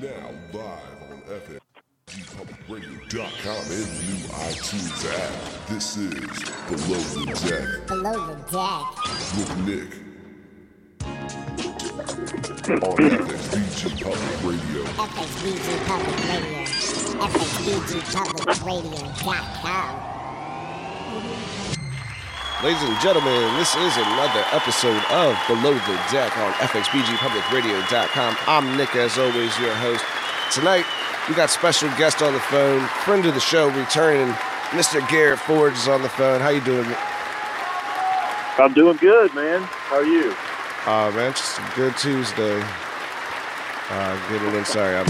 Now live on FXBGPublicRadio.com and the new iTunes app. This is Below the Deck Below the deck. with Nick. Oh, on FXBG Public Radio. FXBG Public Radio. FXBGPublicRadio.com. Ladies and gentlemen, this is another episode of Below the Deck on FXBGPublicRadio.com. I'm Nick, as always, your host. Tonight, we got special guest on the phone, friend of the show, returning. Mr. Garret Forge is on the phone. How you doing? I'm doing good, man. How are you? Uh, man, just a good Tuesday. Uh, getting in. Sorry, I'm.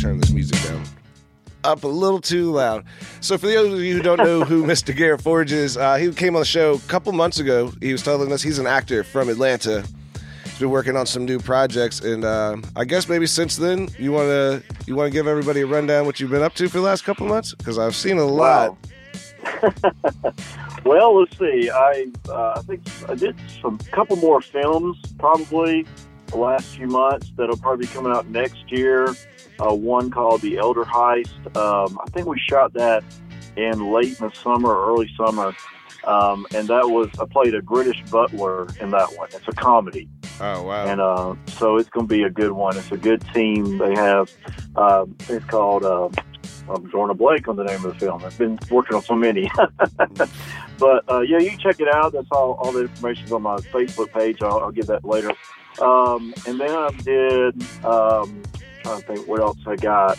Turn this music down. Up a little too loud. So, for those of you who don't know who Mr. Garret Forge is, uh, he came on the show a couple months ago. He was telling us he's an actor from Atlanta. He's been working on some new projects, and uh, I guess maybe since then you want to you want to give everybody a rundown what you've been up to for the last couple months because I've seen a lot. Well, let's see. I uh, I think I did some couple more films probably the last few months that'll probably be coming out next year. Uh, one called The Elder Heist. Um, I think we shot that in late in the summer, or early summer, um, and that was I played a British butler in that one. It's a comedy. Oh wow! and uh, so it's going to be a good one. It's a good team. They have um, it's called uh, I'm drawing a blank on the name of the film. I've been working on so many, but uh, yeah, you check it out. That's all. All the information's on my Facebook page. I'll, I'll give that later. Um, and then I did. Um, trying to think what else I got.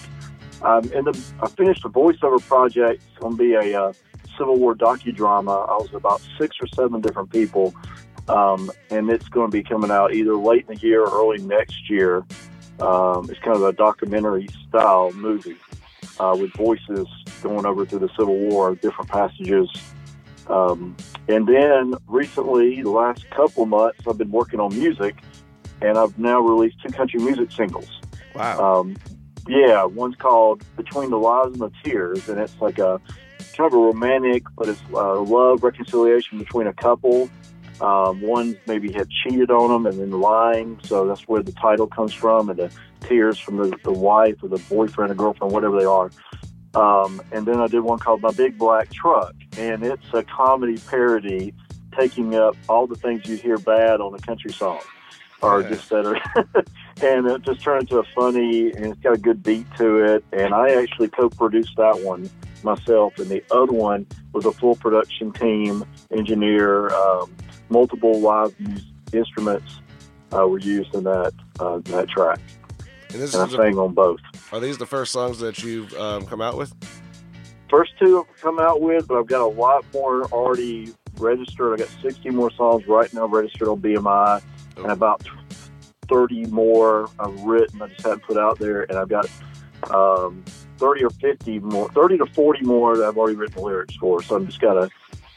Um, and the I finished a voiceover project. It's going to be a uh, Civil War docudrama. I was about six or seven different people um, and it's going to be coming out either late in the year or early next year. Um, it's kind of a documentary style movie uh, with voices going over through the Civil War, different passages. Um, and then recently, the last couple months, I've been working on music, and I've now released two country music singles. Wow. Um, yeah, one's called Between the Lies and the Tears, and it's like a kind of a romantic, but it's uh, love reconciliation between a couple. Um, one maybe had cheated on them and then lying, so that's where the title comes from, and the tears from the, the wife or the boyfriend or girlfriend, whatever they are. Um, and then I did one called My Big Black Truck, and it's a comedy parody taking up all the things you hear bad on a country song, or Yeah. just that are, and it just turned into a funny, and it's got a good beat to it. And I actually co-produced that one myself, and the other one was a full production team, engineer, um, multiple live instruments uh, were used in that uh, that track, and this and I sang on both. Are these the first songs that you've um, come out with? First two I've come out with, but I've got a lot more already registered. I got 60 more songs right now registered on BMI, and about 30 more I've written. I just haven't put out there, and I've got um, 30 or 50 more, 30 to 40 more that I've already written the lyrics for. So I'm just gotta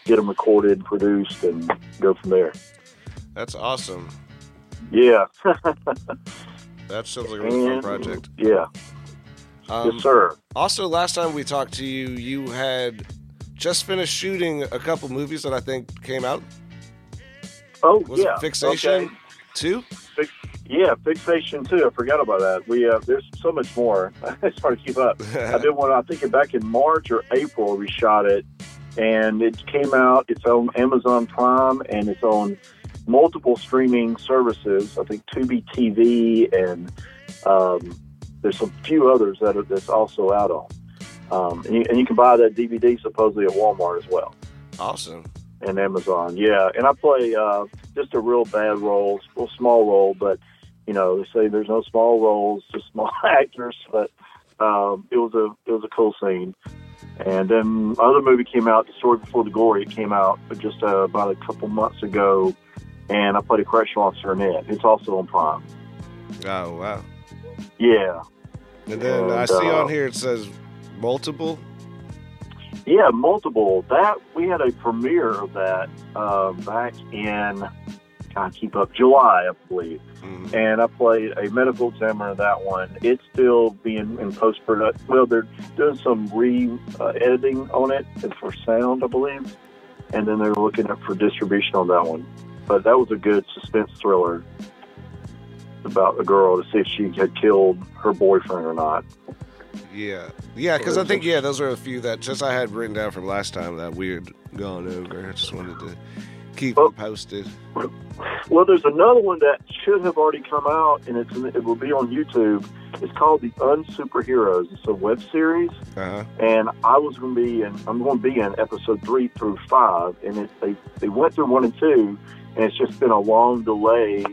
get them recorded, produced, and go from there. That's awesome. Yeah, That sounds like a really fun project. yeah, Um, yes, sir. Also, last time we talked to you, you had just finished shooting a couple movies that I think came out. Oh, Was yeah, it Fixation okay. Two? Yeah, fixation too. I forgot about that. We uh, there's so much more. it's hard to keep up. I did one. I think back in March or April we shot it, and it came out. It's on Amazon Prime and it's on multiple streaming services. I think Tubi TV and um, there's a few others that are that's also out on. Um, and, you, and you can buy that DVD supposedly at Walmart as well awesome. and Amazon. Yeah, and I play uh, just a real bad role, real small role, but you know they say there's no small roles, just small actors. But um, it was a it was a cool scene. And then other movie came out, The Story Before the Glory. It came out just uh, about a couple months ago, and I played a correctional officer in it. It's also on Prime. Oh wow. Yeah, And then And, I see uh, on here it says multiple. Yeah, multiple. That we had a premiere of that uh, back in I keep up July, I believe, Mhm. and I played a medical examiner that one. It's still being in post production. Well, they're doing some re uh, editing on it for sound, I believe, and then they're looking at for distribution on that one. But that was a good suspense thriller. about a girl to see if she had killed her boyfriend or not. Yeah, yeah, because I think yeah, those are a few that just I had written down from last time that we had gone over. I just wanted to keep them posted. Well, there's another one that should have already come out, and it's it will be on YouTube. It's called The Unsuperheroes. It's a web series, Uh huh. and I was going to be in. I'm going to be in episode three through five, and it, they they went through one and two, and it's just been a long delay.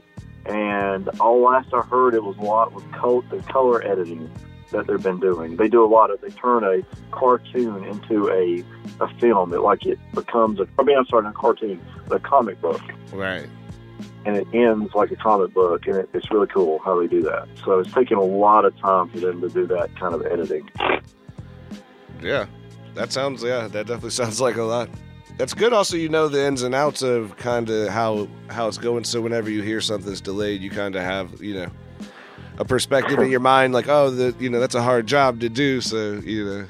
And all last I heard, it was a lot with col- the color editing that they've been doing. They do a lot of. They turn a cartoon into a a film. It like it becomes a. I mean, I'm sorry, not a cartoon, but a comic book Right. and it ends like a comic book, and it, it's really cool how they do that. So it's taking a lot of time for them to do that kind of editing. Yeah, that sounds. Yeah, that definitely sounds like a lot. That's good. Also, you know the ins and outs of kind of how how it's going. So whenever you hear something's delayed, you kind of have you know a perspective in your mind, like, oh, the you know that's a hard job to do. So you know,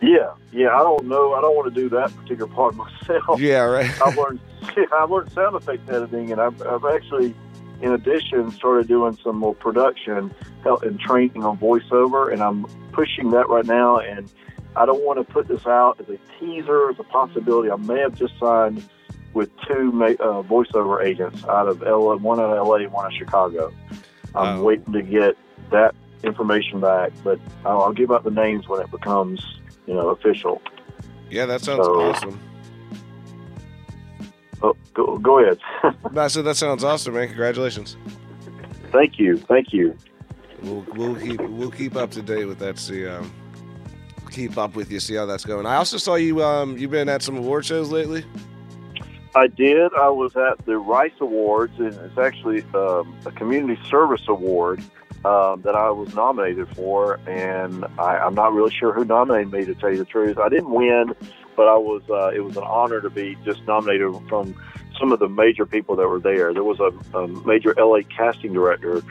Yeah, yeah. I don't know. I don't want to do that particular part myself. yeah, right. I've learned. I've learned sound effect editing, and I've, I've actually, in addition, started doing some more production help and training on voiceover, and I'm pushing that right now. And I don't want to put this out as a teaser, as a possibility. I may have just signed with two uh, voiceover agents out of LA, one out of LA, one out of Chicago. I'm Oh. waiting to get that information back, but I'll, I'll give out the names when it becomes, you know, official. Yeah, that sounds So- awesome. Oh, go, go ahead. No, I said that sounds awesome, man. Congratulations. thank you, thank you. We'll we'll keep we'll keep up to date with that. See um keep up with you. See how that's going. I also saw you um you've been at some award shows lately. I did. I was at the Rice Awards, and it's actually um, a community service award um, that I was nominated for. And I, I'm not really sure who nominated me, to tell you the truth. I didn't win, but I was. Uh, it was an honor to be just nominated from some of the major people that were there. There was a, a major LA casting director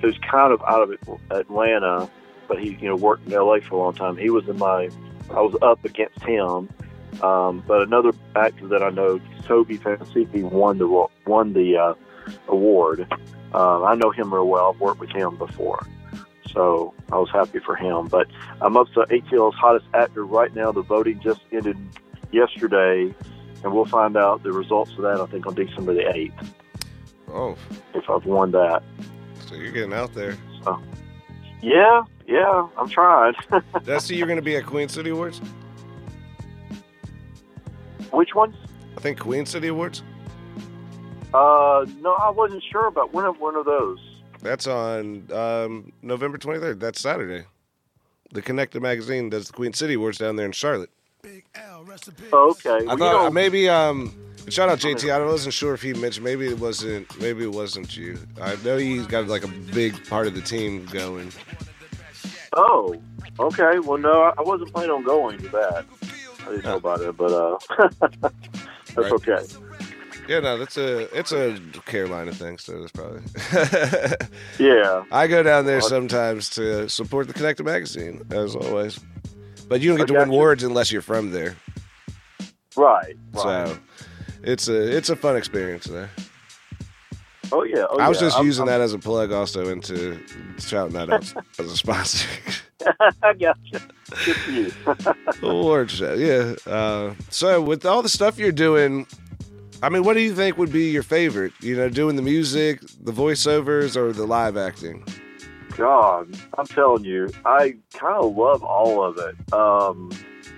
who's kind of out of Atlanta, but he you know worked in LA for a long time. He was in my. I was up against him. Um, but another actor that I know, Toby Fansipi, won the won the uh, award. Uh, I know him real well. I've worked with him before, so I was happy for him. But I'm up to ATL's hottest actor right now. The voting just ended yesterday, and we'll find out the results of that. I think on December the eighth, Oh, if I've won that. so you're getting out there. Yeah, yeah, I'm trying. See you're going to be at Queen City Awards? Which ones? I think Queen City Awards. Uh, no, I wasn't sure about when. Of one of those? That's on um, November 23rd. That's Saturday. The Connected magazine does the Queen City Awards down there in Charlotte. Oh, okay. I Well, you thought know- maybe um shout out JT. I wasn't sure if he mentioned maybe it wasn't maybe it wasn't you. I know he's got like a big part of the team going. Oh, okay. Well, no, I- I wasn't planning on going to that. I didn't know about it, but uh, that's Right. okay. Yeah, no, that's a it's a Carolina thing, so that's probably. Yeah. I go down there sometimes to support the Connected magazine, as always. But you don't get to win you. awards unless you're from there. Right. Right. So it's a it's a fun experience there. Oh yeah. Oh, I was yeah. just I'm- using I'm- that as a plug also into shouting that out as a sponsor. I got you. Good for you. Show, yeah. Uh, so with all the stuff you're doing, I mean, what do you think would be your favorite? You know, doing the music, the voiceovers, or the live acting? God, I'm telling you, I kind of love all of it. Um,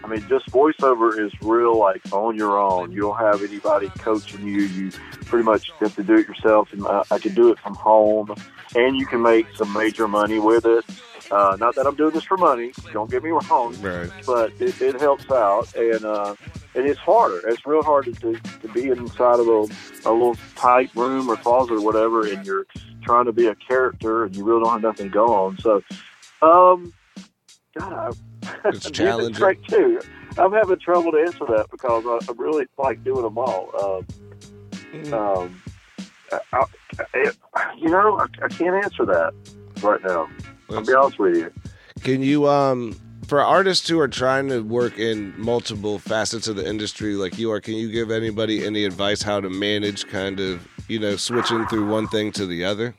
I mean, just voiceover is real, like on your own. You don't have anybody coaching you. You pretty much have to do it yourself. And uh, I can do it from home, and you can make some major money with it. Uh, not that I'm doing this for money. Don't get me wrong, Right. but it, it helps out, and uh, and it's harder. It's real hard to, to, to be inside of a, a little tight room or closet or whatever, and you're trying to be a character, and you really don't have nothing going on. So, um, God, I, It's challenging. track too. I'm having trouble to answer that because I, I really like doing them all. Um, um, I, I, you know, I, I can't answer that right now. I'll be honest with you. Can you, um, for artists who are trying to work in multiple facets of the industry like you are, can you give anybody any advice how to manage kind of, you know, switching through one thing to the other?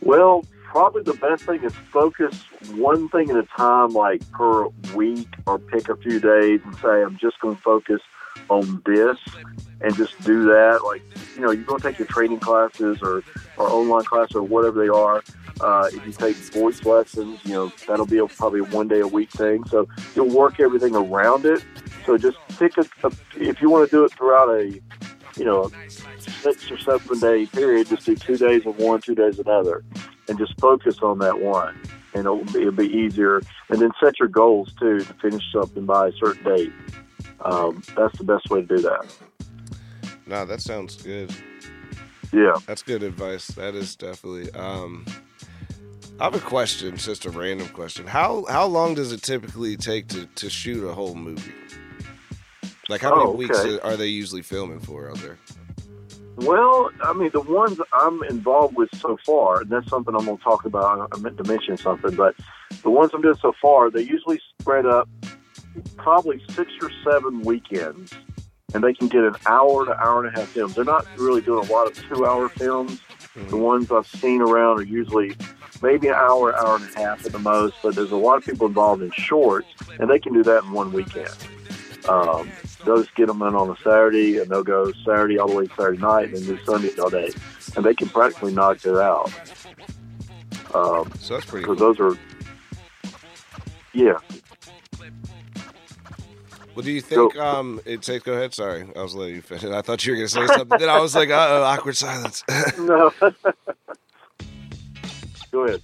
Well, probably the best thing is focus one thing at a time, like per week, or pick a few days and say, I'm just going to focus on this and just do that. Like, you know, you're going to take your training classes or, or online classes or whatever they are. Uh, if you take voice lessons, you know, that'll be a, probably a one day a week thing. So you'll work everything around it. So just pick a, a if you want to do it throughout a, you know, six or seven day period, just do two days of one, two days of another, and just focus on that one. And it'll be, it'll be easier. And then set your goals too to finish something by a certain date. Um, that's the best way to do that. Nah, that sounds good. Yeah. That's good advice. That is definitely. Um, I have a question, just a random question. How how long does it typically take to, to shoot a whole movie? Like how many Oh, weeks okay. are they usually filming for out there? Well, I mean, the ones I'm involved with so far, and that's something I'm going to talk about. I meant to mention something, but the ones I'm doing so far, they usually spread up probably six or seven weekends, and they can get an hour to hour and a half films. They're not really doing a lot of two-hour films. The ones I've seen around are usually maybe an hour, hour and a half at the most. But there's a lot of people involved in shorts, and they can do that in one weekend. Um, they'll get them in on a Saturday, and they'll go Saturday all the way to Saturday night, and then do Sunday all day, and they can practically knock it out. Um, So that's pretty because cool. those are, yeah. Well, do you think um it takes? Go ahead. Sorry, I was letting you finish. I thought you were gonna say something. then I was like, uh oh, awkward silence. No. go ahead.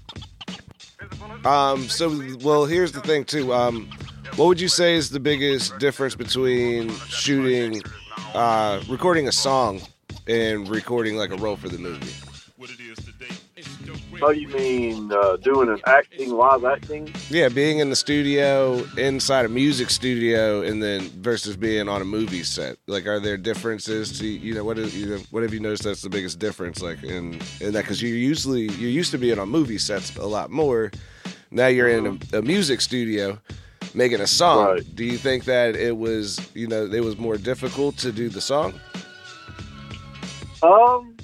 um. So, well, here's the thing too. Um, what would you say is the biggest difference between shooting, uh, recording a song, and recording like a role for the movie? Oh, you mean uh, doing an acting, live acting? Yeah, being in the studio, inside a music studio, and then versus being on a movie set. Like, are there differences to you know what is you know what have you noticed that's the biggest difference? Like in in that because you usually you're used to being on movie sets a lot more. Now you're in a, a music studio making a song. Right. Do you think that it was you know it was more difficult to do the song? Um,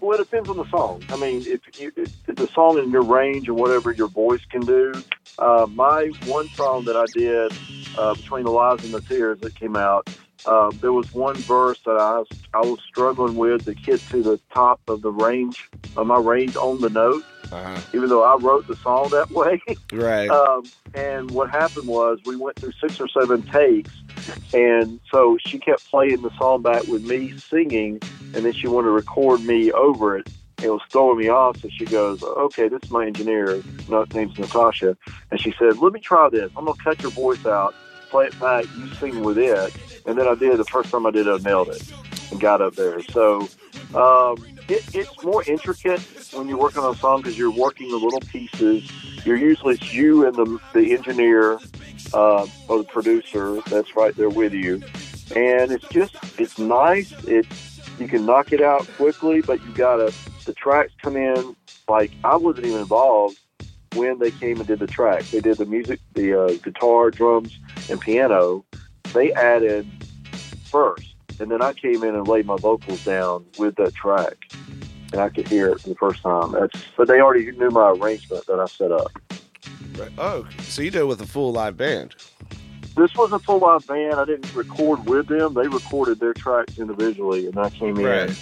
well, it depends on the song. I mean, if you if the song is in your range or whatever your voice can do. Uh, my one song that I did uh, between the lies and the tears that came out. Uh, there was one verse that I was, I was struggling with to get to the top of the range of my range on the note, Uh-huh. even though I wrote the song that way. Right. Um, and what happened was we went through six or seven takes, and so she kept playing the song back with me singing, and then she wanted to record me over it. It was throwing me off, so she goes, "Okay, this is my engineer. No, name's Natasha," and she said, "Let me try this. I'm gonna cut your voice out, play it back, you sing with it." And then I did. The first time I did, it, I nailed it and got up there. So um, it, it's more intricate when you're working on a song because you're working the little pieces. You're usually it's you and the the engineer uh, or the producer that's right there with you, and it's just it's nice. It's you can knock it out quickly, but you gotta the tracks come in like I wasn't even involved when they came and did the track. They did the music, the uh, guitar, drums, and piano. They added first, and then I came in and laid my vocals down with that track, and I could hear it for the first time. That's but they already knew my arrangement that I set up. right. Oh, so you did it with a full live band. This was a full live band. I didn't record with them. They recorded their tracks individually, and I came in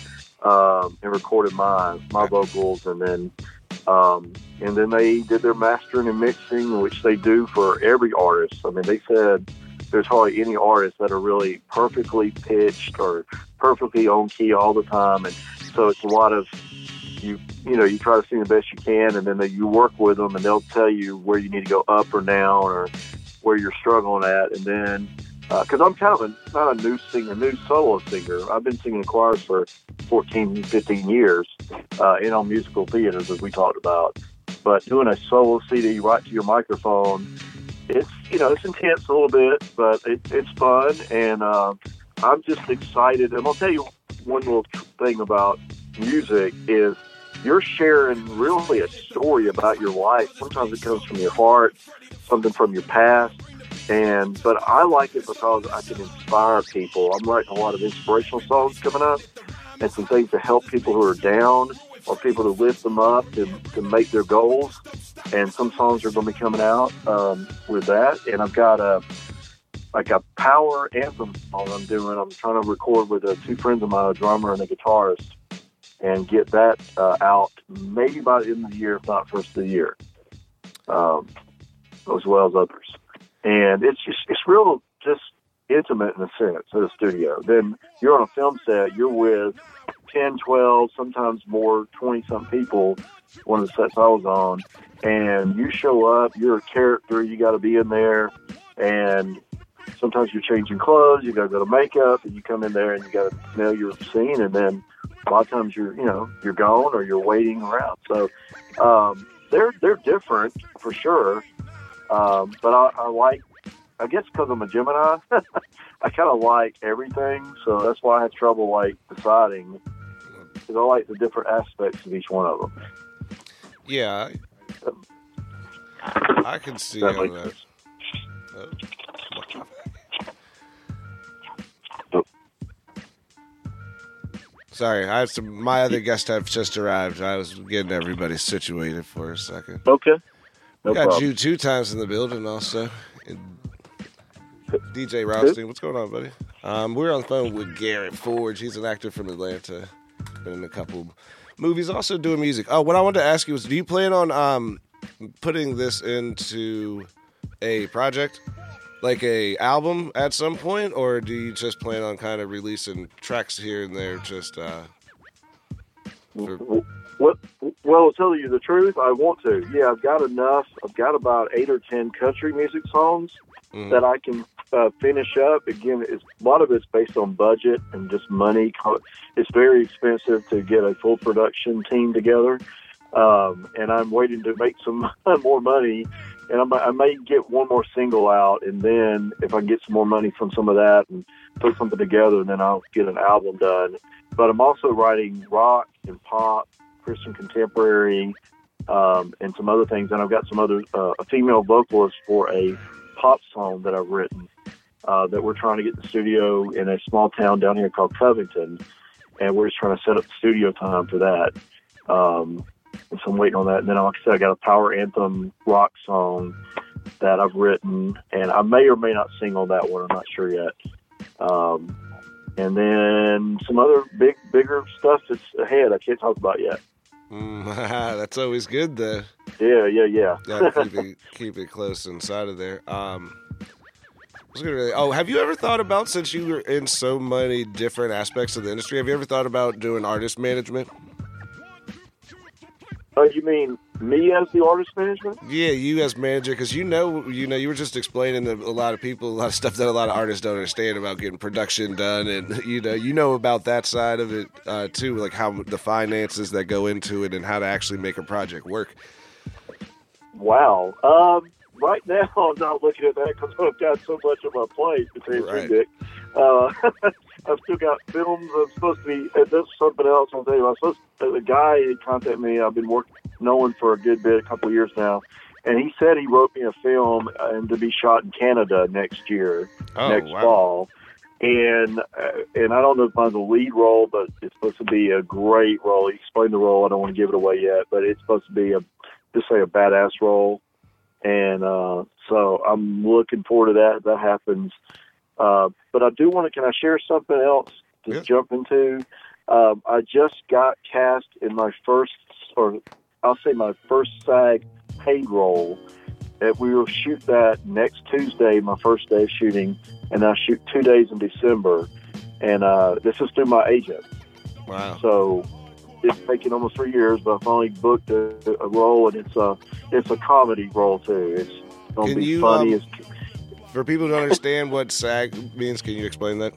um, and recorded my my vocals, and then um, and then they did their mastering and mixing, which they do for every artist. I mean, they said there's hardly any artists that are really perfectly pitched or perfectly on key all the time, and so it's a lot of you you know you try to sing the best you can, and then they, you work with them, and they'll tell you where you need to go up or down or where you're struggling at, and then because I'm kind of a, not a new singer, new solo singer. I've been singing in choirs for 14, 15 years uh, in on musical theaters, as we talked about. But doing a solo CD right to your microphone, it's you know it's intense a little bit, but it, it's fun, and uh, I'm just excited. And I'll tell you one little thing about music is you're sharing really a story about your life. Sometimes it comes from your heart, something from your past. And but I like it because I can inspire people. I'm writing a lot of inspirational songs coming up, and some things to help people who are down. or people to lift them up to, to make their goals. And some songs are going to be coming out um, with that. And I've got a like a power anthem song I'm doing. I'm trying to record with uh, two friends of mine, a drummer and a guitarist, and get that uh, out maybe by the end of the year, if not first of the year, um, as well as others. And it's just it's real just intimate in a sense at a studio. Then you're on a film set, you're with 10, 12, sometimes more, 20 some people, one of the sets I was on, and you show up, you're a character, you got to be in there, and sometimes you're changing clothes, you got to go to makeup, and you come in there and you got to nail your scene, and then a lot of times you're, you know, you're gone or you're waiting around. So um, they're they're different for sure, um, but I, I like I guess because I'm a Gemini, I kind of like everything. So that's why I had trouble like deciding because I like the different aspects of each one of them. Yeah, I, I can see That Sorry, I have some. My other guest have just arrived. I was getting everybody situated for a second. Okay. No We got problem. Ju Two Times in the building also. And DJ Rothschild, what's going on, buddy? Um, we're on the phone with Garret Forge. He's an actor from Atlanta. Been in a couple movies, also doing music. Oh, what I wanted to ask you was, do you plan on um, putting this into a project, like a album at some point, or do you just plan on kind of releasing tracks here and there? Just uh, for, What? Well, to tell you the truth, I want to. Yeah, I've got enough. I've got about eight or ten country music songs Mhm. that I can uh, finish up. Again, it's, a lot of it's based on budget and just money. It's very expensive to get a full production team together, um, and I'm waiting to make some more money. And I may get one more single out, and then if I get some more money from some of that and put something together, then I'll get an album done. But I'm also writing rock and pop, Christian contemporary, um, and some other things. And I've got some other uh, a female vocalist for a pop song that I've written uh, that we're trying to get the studio in a small town down here called Covington, and we're just trying to set up studio time for that. Um, so I'm waiting on that. And then, like I said, I got a power anthem rock song that I've written, and I may or may not sing on that one. I'm not sure yet. Um, and then some other big, bigger stuff that's ahead. I can't talk about yet. Mm, that's always good, though. Yeah, yeah, yeah. Gotta keep it keep it close inside of there. Um, I was gonna really, oh, have you ever thought about since you were in so many different aspects of the industry? Have you ever thought about doing artist management? Oh, you mean me as the artist management? Yeah, you as manager, because you know, you know, you were just explaining to a lot of people a lot of stuff that a lot of artists don't understand about getting production done, and you know, you know about that side of it uh, too, like how the finances that go into it and how to actually make a project work. Wow. Um, right now, I'm not looking at that because I've got so much on my plate to tell you the Right. Dick. Uh, I've still got films. I'm supposed to be. And this is something else. I'll tell you. I'm supposed. To, the guy contacted me. I've been working, knowing for a good bit, a couple of years now, and he said he wrote me a film uh, and to be shot in Canada next year, Oh next wow! fall. And uh, and I don't know if mine's a lead role, but it's supposed to be a great role. He explained the role. I don't want to give it away yet, but it's supposed to be a just say a badass role. And uh, so I'm looking forward to that. That happens. Uh, but I do want to. Can I share something else to Yeah. jump into? Um, I just got cast in my first, or I'll say my first SAG paid role. And we will shoot that next Tuesday, my first day of shooting, and I shoot two days in December. And uh, this is through my agent. Wow. So it's taken almost three years, but I finally booked a, a role, and it's a it's a comedy role too. It's gonna Can be you, funny. um, For people who don't understand what SAG means, can you explain that?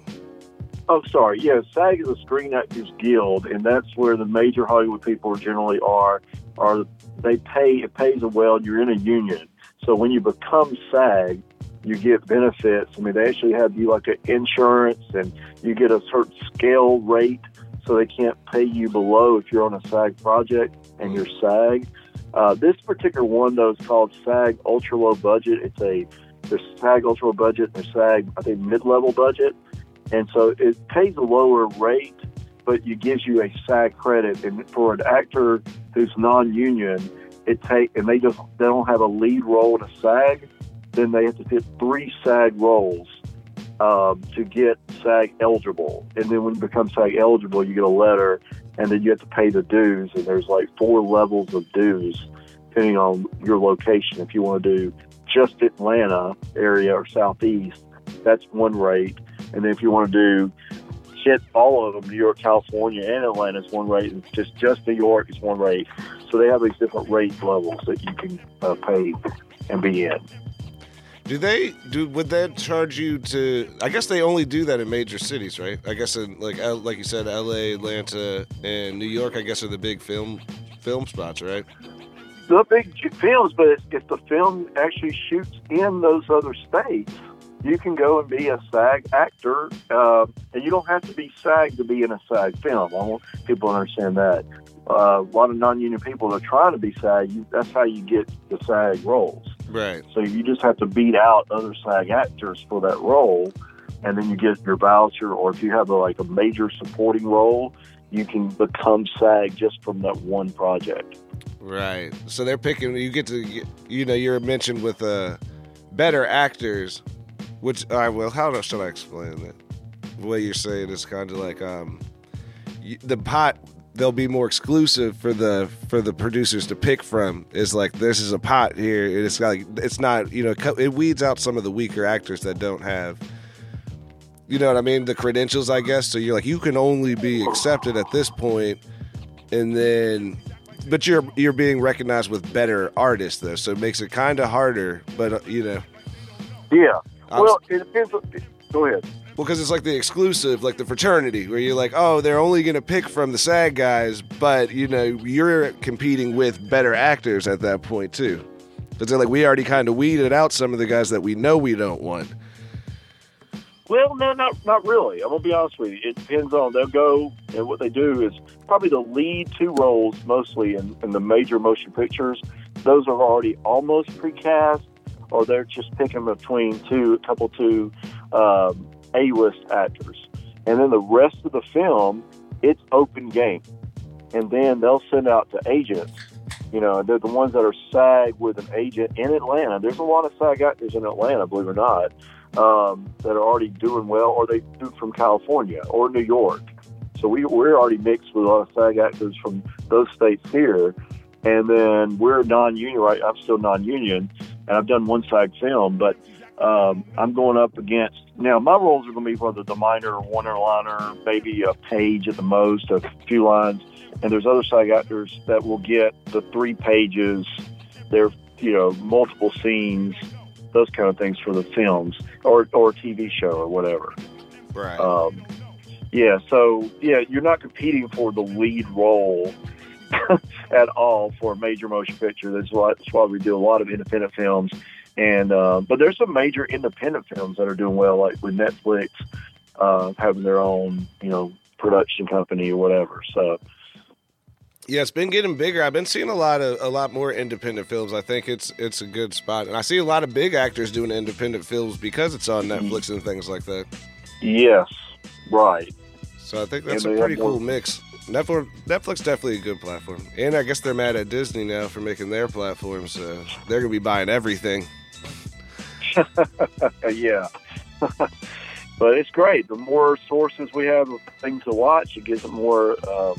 oh, sorry. Yeah, SAG is a Screen Actors Guild, and that's where the major Hollywood people generally are. Are they pay? It pays them well. You're in a union, so when you become SAG, you get benefits. I mean, they actually have you like an insurance, and you get a certain scale rate, so they can't pay you below if you're on a SAG project and you're SAG. Uh, this particular one, though, is called SAG Ultra Low Budget. It's a there's SAG Ultra Low Budget, there's SAG I think mid level budget, and so it pays a lower rate, but it gives you a SAG credit. And for an actor who's non-union, it take and they just they don't have a lead role in a SAG, then they have to fit three SAG roles um, to get SAG eligible. And then when you become SAG eligible, you get a letter, and then you have to pay the dues. And there's like four levels of dues depending on your location. If you want to do just Atlanta area or southeast, that's one rate. And then if you want to do hit all of them, New York, California, and Atlanta is one rate. And just just New York is one rate. So they have these different rate levels that you can uh, pay and be in. Do they do? Would that charge you to? I guess they only do that in major cities, right? I guess in like like you said, L.A., Atlanta, and New York. I guess are the big film film spots, right? The big films, but if, if the film actually shoots in those other states, you can go and be a SAG actor, uh, and you don't have to be SAG to be in a SAG film. I want people to understand that. Uh, a lot of non-union people are trying to be SAG. You, that's how you get the SAG roles. Right. So you just have to beat out other SAG actors for that role, and then you get your voucher. Or if you have a, like a major supporting role, you can become SAG just from that one project. Right. So they're picking. You get to, you know, you're mentioned with uh, better actors. Which I will. How should I explain it? The way you're saying is kind of like um, the pot. They'll be more exclusive for the for the producers to pick from. Is like this is a pot here. It's like it's not. You know, it weeds out some of the weaker actors that don't have. You know what I mean? The credentials, I guess. So you're like you can only be accepted at this point, and then but you're you're being recognized with better artists though, so it makes it kind of harder. But uh, you know, Yeah. I'm Well, it depends. On, go ahead. Well, because it's like the exclusive, like the fraternity, where you're like, oh, they're only gonna pick from the SAG guys, but you know, you're competing with better actors at that point too. Because they're like, we already kind of weeded out some of the guys that we know we don't want. Well, no, not not really. I'm gonna be honest with you. It depends on they'll go and what they do is probably the lead two roles mostly in, in the major motion pictures. Those are already almost precast, or they're just picking between two, a couple two um, A-list actors, and then the rest of the film, it's open game, and then they'll send out to agents. You know, they're the ones that are SAG with an agent in Atlanta. There's a lot of SAG actors in Atlanta, believe it or not um, that are already doing well, or they do from California or New York. So we we're already mixed with a lot of SAG actors from those states here, and then we're non-union. Right, I'm still non-union, and I've done one SAG film, but um, I'm going up against now. My roles are going to be whether the minor, one liner, maybe a page at the most, a few lines, and there's other side actors that will get the three pages. They're you know multiple scenes those kind of things for the films or or TV show or whatever. Right. Um, yeah, so yeah, you're not competing for the lead role at all for a major motion picture. That's why that's why we do a lot of independent films. And uh, but there's some major independent films that are doing well, like with Netflix uh, having their own you know production company or whatever. So Yeah, it's been getting bigger. I've been seeing a lot of a lot more independent films. I think it's it's a good spot, and I see a lot of big actors doing independent films because it's on Netflix and things like that. yes, right. So I think that's And a pretty cool mix. Netflix, Netflix definitely a good platform, and I guess they're mad at Disney now for making their platform, so they're gonna be buying everything. Yeah. but it's great. The more sources we have of things to watch, it gives it more uh,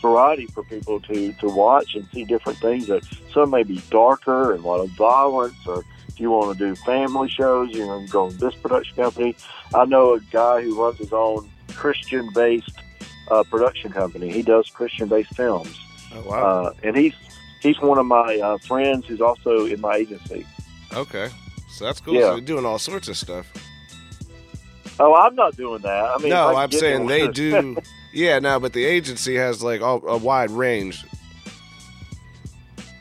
variety for people to, to watch and see different things. That some may be darker and a lot of violence, or if you want to do family shows, you know, go with this production company. I know a guy who runs his own Christian-based uh, production company. He does Christian-based films, Oh wow. uh, and he's he's one of my uh, friends who's also in my agency. okay, so that's cool. yeah. So you're doing all sorts of stuff. Oh, I'm not doing that. I mean, no, I'm saying they do. Yeah, no, but the agency has like all, a wide range.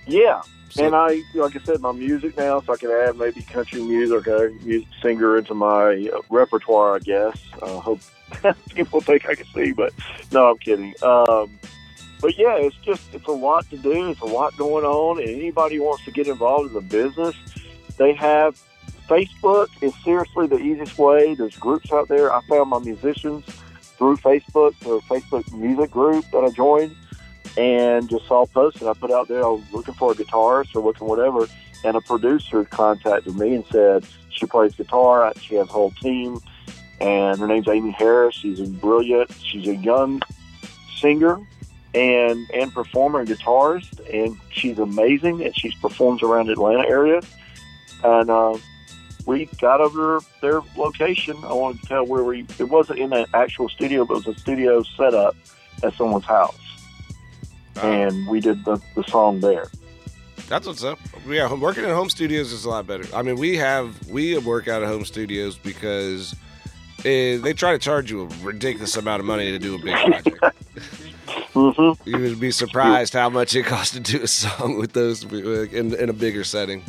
Yeah, So- and I, like I said, my music now, so I can add maybe country music or music singer into my uh, repertoire. I guess. I hope people think I can sing, but no, I'm kidding. Um, but yeah, it's just it's a lot to do. It's a lot going on, and anybody wants to get involved in the business, they have Facebook is seriously the easiest way. There's groups out there. I found my musicians through Facebook, or Facebook music group that I joined, and just saw a post and I put out there. I was looking for a guitarist or looking whatever, and a producer contacted me and said she plays guitar. She has a whole team, and her name's Amy Harris. She's a brilliant. She's a young singer and and performer and guitarist, and she's amazing. And she performs around the Atlanta area, and uh, we got over their location. I wanted to tell where we. It wasn't in an actual studio, but it was a studio set up at someone's house, and we did the, the song there. That's what's up. Yeah, working in home studios is a lot better. I mean, we have we work out of home studios because eh, they try to charge you a ridiculous amount of money to do a big project. hmm you would be surprised how much it costs to do a song with those in, in a bigger setting.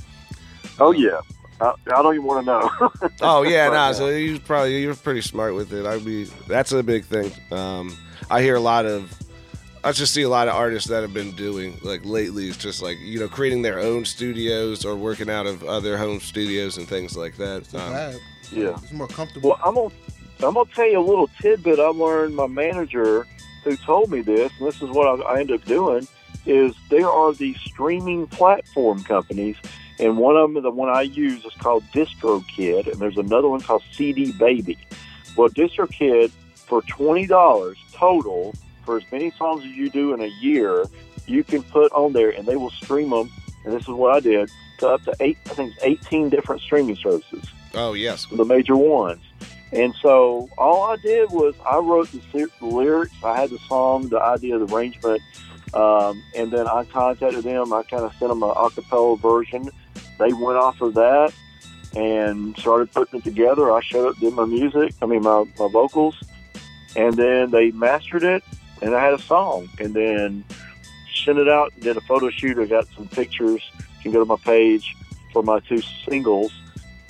Oh yeah, I, I don't even want to know. Oh yeah, Right nah. So you probably you're pretty smart with it. I'd be that's a big thing. Um, I hear a lot of. I just see a lot of artists that have been doing like lately. It's just like you know creating their own studios or working out of other home studios and things like that. Um, yeah. It's more comfortable. Well, I'm gonna I'm gonna tell you a little tidbit I learned. My manager, who told me this, and this is what I, I ended up doing, is there are these streaming platform companies, and one of them, the one I use, is called DistroKid, and there's another one called CD Baby. Well, DistroKid for twenty dollars total for as many songs as you do in a year, you can put on there, and they will stream them. And this is what I did to up to eight, I think it's eighteen different streaming services oh yes, the major ones. And so all I did was I wrote the, the lyrics, I had the song, the idea, the arrangement, um, and then I contacted them. I kind of sent them an acapella version. They went off of that and started putting it together. I showed up, did my music, I mean my, my vocals, and then they mastered it, and I had a song. And then sent it out, and did a photo shoot. I got some pictures. You can go to my page for my two singles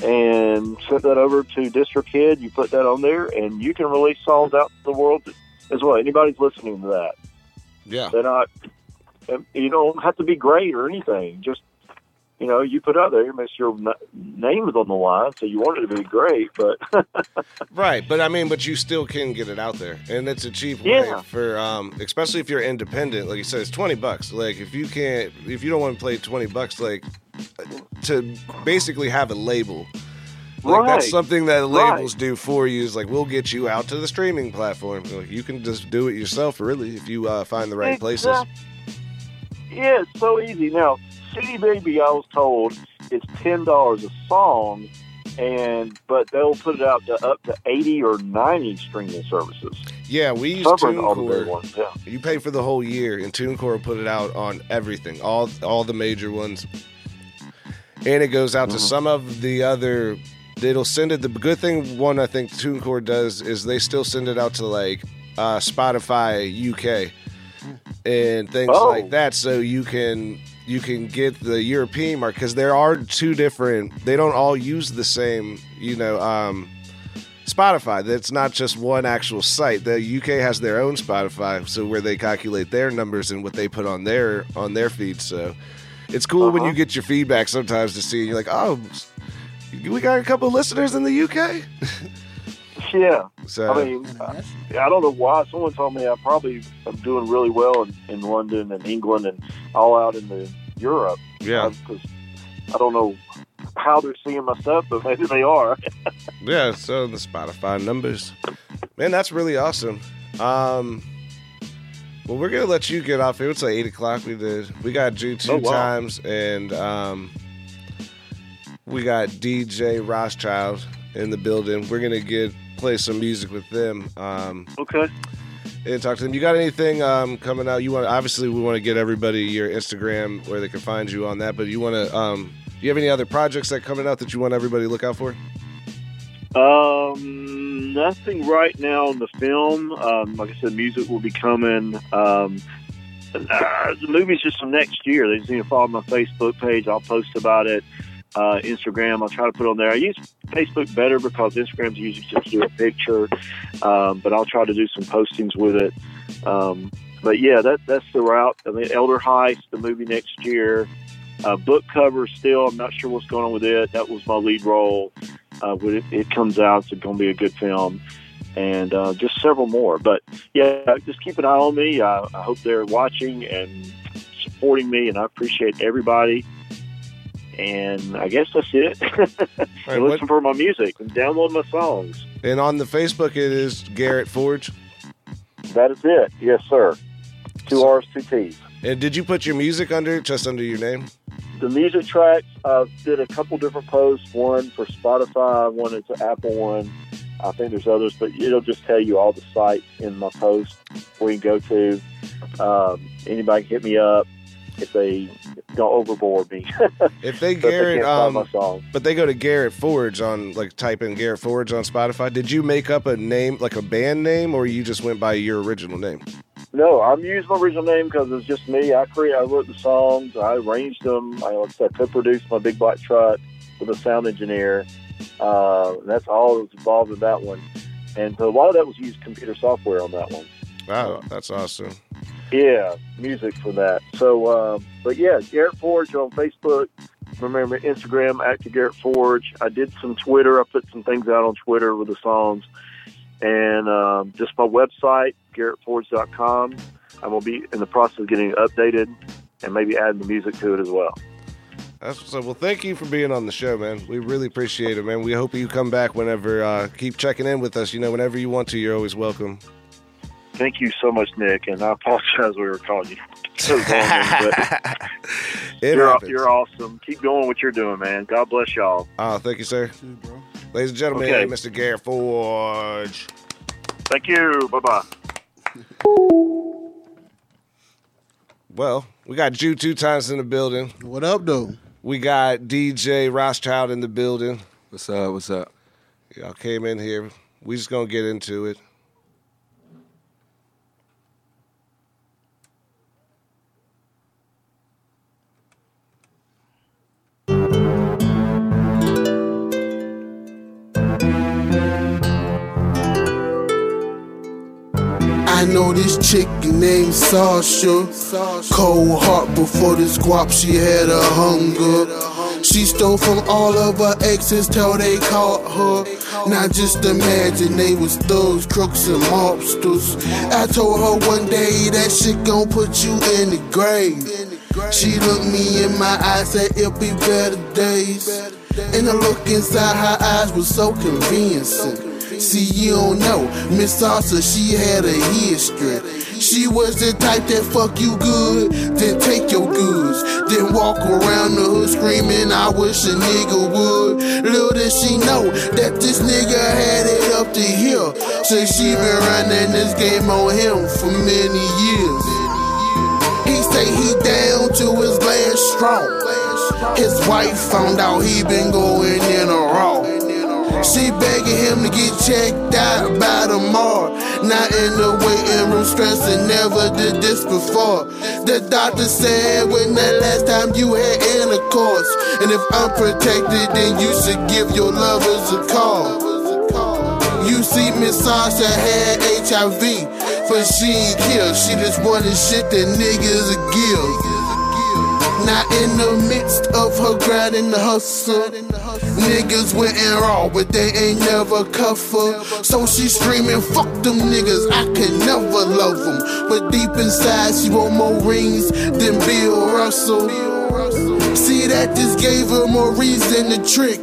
and sent that over to DistroKid. You put that on there, and you can release songs out to the world as well. Anybody's listening to that. yeah. They're not. You don't have to be great or anything. Just you know, you put out there, miss your name is on the line, so you want it to be great. But Right, but I mean, but you still can get it out there, and it's a cheap way Yeah. for, um, especially if you're independent. Like you said, it's twenty bucks. Like if you can't, if you don't want to play twenty bucks, like to basically have a label. Like that's something that Right. labels do for you. Is like we'll get you out to the streaming platform. Like, you can just do it yourself, really, if you uh, find the right places. Yeah, it's so easy. Now, CD Baby, I was told, is ten dollars a song, and but they'll put it out to up to eighty or ninety streaming services, Yeah, we use covering all the big TuneCore. ones. Yeah. You pay for the whole year, and TuneCore will put it out on everything, all all the major ones, and it goes out to Mhm. some of the other. It'll send it. The good thing, one I think TuneCore does is they still send it out to like uh, Spotify UK and things Oh. like that, so you can you can get the European market because there are two different. They don't all use the same, you know. Um, Spotify. That's not just one actual site. The UK has their own Spotify, so where they calculate their numbers and what they put on their on their feed. So it's cool when Uh-huh. you get your feedback sometimes to see. You're like, oh, we got a couple listeners in the UK. Yeah. So I mean, I. I don't know why. Someone told me I probably am doing really well in, in London and England and all out in the Europe. yeah, Because I don't know how they're seeing my stuff, but maybe they are. yeah. So the Spotify numbers, man, that's really awesome. Um, well, we're gonna let you get off here. It's like eight o'clock. We did. We got you two Oh, wow. times, and um, we got DJ Rothschild in the building. We're gonna get play some music with them. Um, Okay. and talk to them. You got anything um, coming out? You want obviously we want to get everybody your Instagram where they can find you on that. But you want to? Um, do you have any other projects that coming out that you want everybody to look out for? Um, nothing right now on the film. Um, like I said, music will be coming. Um, uh, the movie's just from next year. They just need to follow my Facebook page. I'll post about it. Uh, Instagram, I'll try to put on there. I use Facebook better because Instagram's usually just do a picture, um, but I'll try to do some postings with it. Um, but yeah, that that's the route. I mean, Elder Heist, the movie next year. Uh, book cover still. I'm not sure what's going on with it. That was my lead role uh, when it, it comes out, it's going to be a good film. and uh, just several more. But yeah, just keep an eye on me. I, I hope they're watching and supporting me, and I appreciate everybody. And I guess that's it. right, and what- listen for my music and download my songs. And on the Facebook, it is Garrett Forge. That is it. Yes, sir. Two R's, two T's. And did you put your music under just under your name? The music tracks, I did a couple different posts. One for Spotify, one is an Apple one. I think there's others, but it'll just tell you all the sites in my post where you can go to. Um, anybody can hit me up if they don't overboard me. If they But they Garrett, um, but they go to Garrett Forge on like type in Garrett Forge on Spotify. Did you make up a name like a band name, or you just went by your original name? No, I'm using my original name because it's just me. I create, I wrote the songs, I arranged them. I, like I said, co-produced my big black truck with a sound engineer. Uh, and that's all that was involved in that one. And so a lot of that was used computer software on that one. Wow, that's awesome. Yeah, music for that. So, um, but yeah, Garrett Forge on Facebook. Remember Instagram, Active Garrett Forge. I did some Twitter. I put some things out on Twitter with the songs. And um, just my website, garrettforge.com. I will be in the process of getting it updated and maybe adding the music to it as well. That's what's up. Well, thank you for being on the show, man. We really appreciate it, man. We hope you come back whenever. Uh, keep checking in with us. You know, whenever you want to, you're always welcome. Thank you so much, Nick. And I apologize we were calling you so long, but you're, you're awesome. Keep doing what you're doing, man. God bless y'all. Oh, thank you, sir. Ladies and gentlemen, Okay. Mr. Garrett Forge. Thank you. Bye bye. Well, we got Ju two times in the building. What up, though? We got DJ Rothschild in the building. What's up? What's up? Y'all came in here. We just gonna get into it. I know this chick named Sasha. Cold heart before this guap, she had a hunger. She stole from all of her exes till they caught her. Now just imagine they was thugs, crooks, and mobsters. I told her one day that shit gon' put you in the grave. She looked me in my eyes, said it'll be better days. And the look inside her eyes was so convincing. See, you don't know, Miss Salsa, she had a history. She was the type that fuck you good, then take your goods, then walk around the hood screaming, I wish a nigga would. Little did she know that this nigga had it up to here. So she been running this game on him for many years. He say he down to his last straw. His wife found out he been going in a raw. She begging him to get checked out by tomorrow. Not in the waiting room stressing, never did this before. The doctor said when the last time you had intercourse. And if unprotected, then you should give your lovers a call. You see, Miss Sasha had HIV, but she ain't killed. She just wanted shit that niggas would give. Now in the midst of her grinding the hustle, niggas went raw, but they ain't never cuff her. So she screaming, fuck them niggas, I can never love them. But deep inside, she want more rings than Bill Russell. See that just gave her more reason to trick.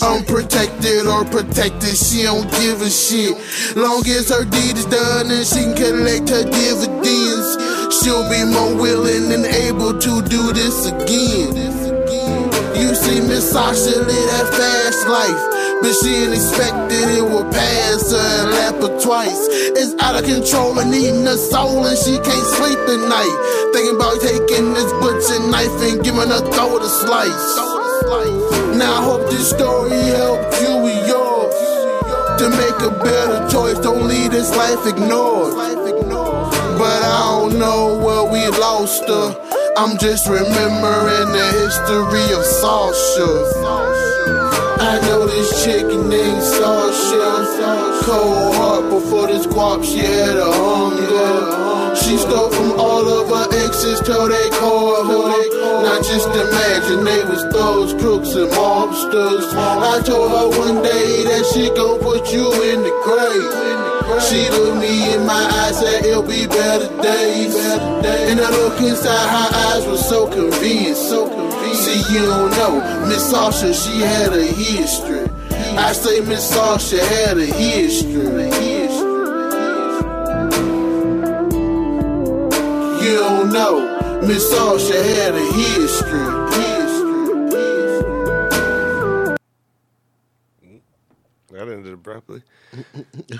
Unprotected or protected, she don't give a shit. Long as her deed is done and she can collect her dividends, she'll be more willing and able to do this again. You see, Miss Sasha live that fast life. But she ain't expected it would pass her and lap her twice. It's out of control and eating her soul, and she can't sleep at night. Thinking about taking this butcher knife and giving her throat a slice. Now I hope this story helped you with yours to make a better choice. Don't leave this life ignored. But I don't know where we lost her. I'm just remembering the history of Sasha. I know this chick named Sasha. Cold heart before this guap, she had a hunger. She stole from all of her exes till they called her. Now just imagine they was thugs, crooks, and mobsters. I told her one day that she gon' put you in the grave. She looked me in my eyes, said it'll be better days. And I look inside her eyes was so convenient, so convenient. See, you don't know, Miss Sasha, she had a history. I say Miss Sasha had a history. Don't know, Miss Sasha had a history. That ended abruptly.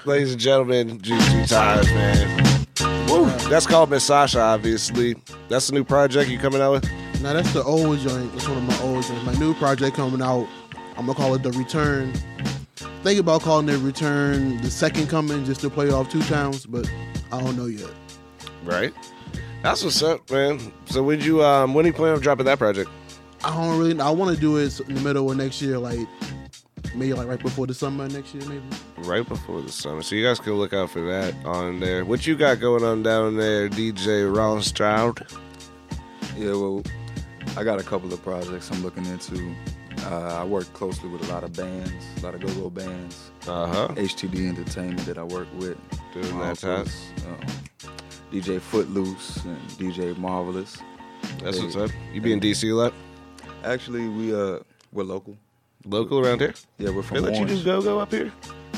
Ladies and gentlemen, Juicy Ties, man. Woo. That's called Miss Sasha, obviously. That's the new project you coming out with? Now that's the old joint. That's one of my old joints. My new project coming out. I'm gonna call it the Return. Think about calling it Return, the second coming, just to play off two times, but I don't know yet. Right. That's what's up, man. So when you um when do you plan on dropping that project? I don't really. I want to do it in the middle of next year, like maybe like right before the summer next year, maybe. Right before the summer. So you guys can look out for that on there. What you got going on down there, DJ Rothschild? Yeah, well, I got a couple of projects I'm looking into. Uh, I work closely with a lot of bands, a lot of go-go bands. Uh-huh. HTD Entertainment that I work with. Doing that Also, time. DJ Footloose and DJ Marvelous. That's what's up. You be in DC a lot? Actually, we uh we're local. Local around here? Yeah, we're from. They let you Orange. do go-go up here?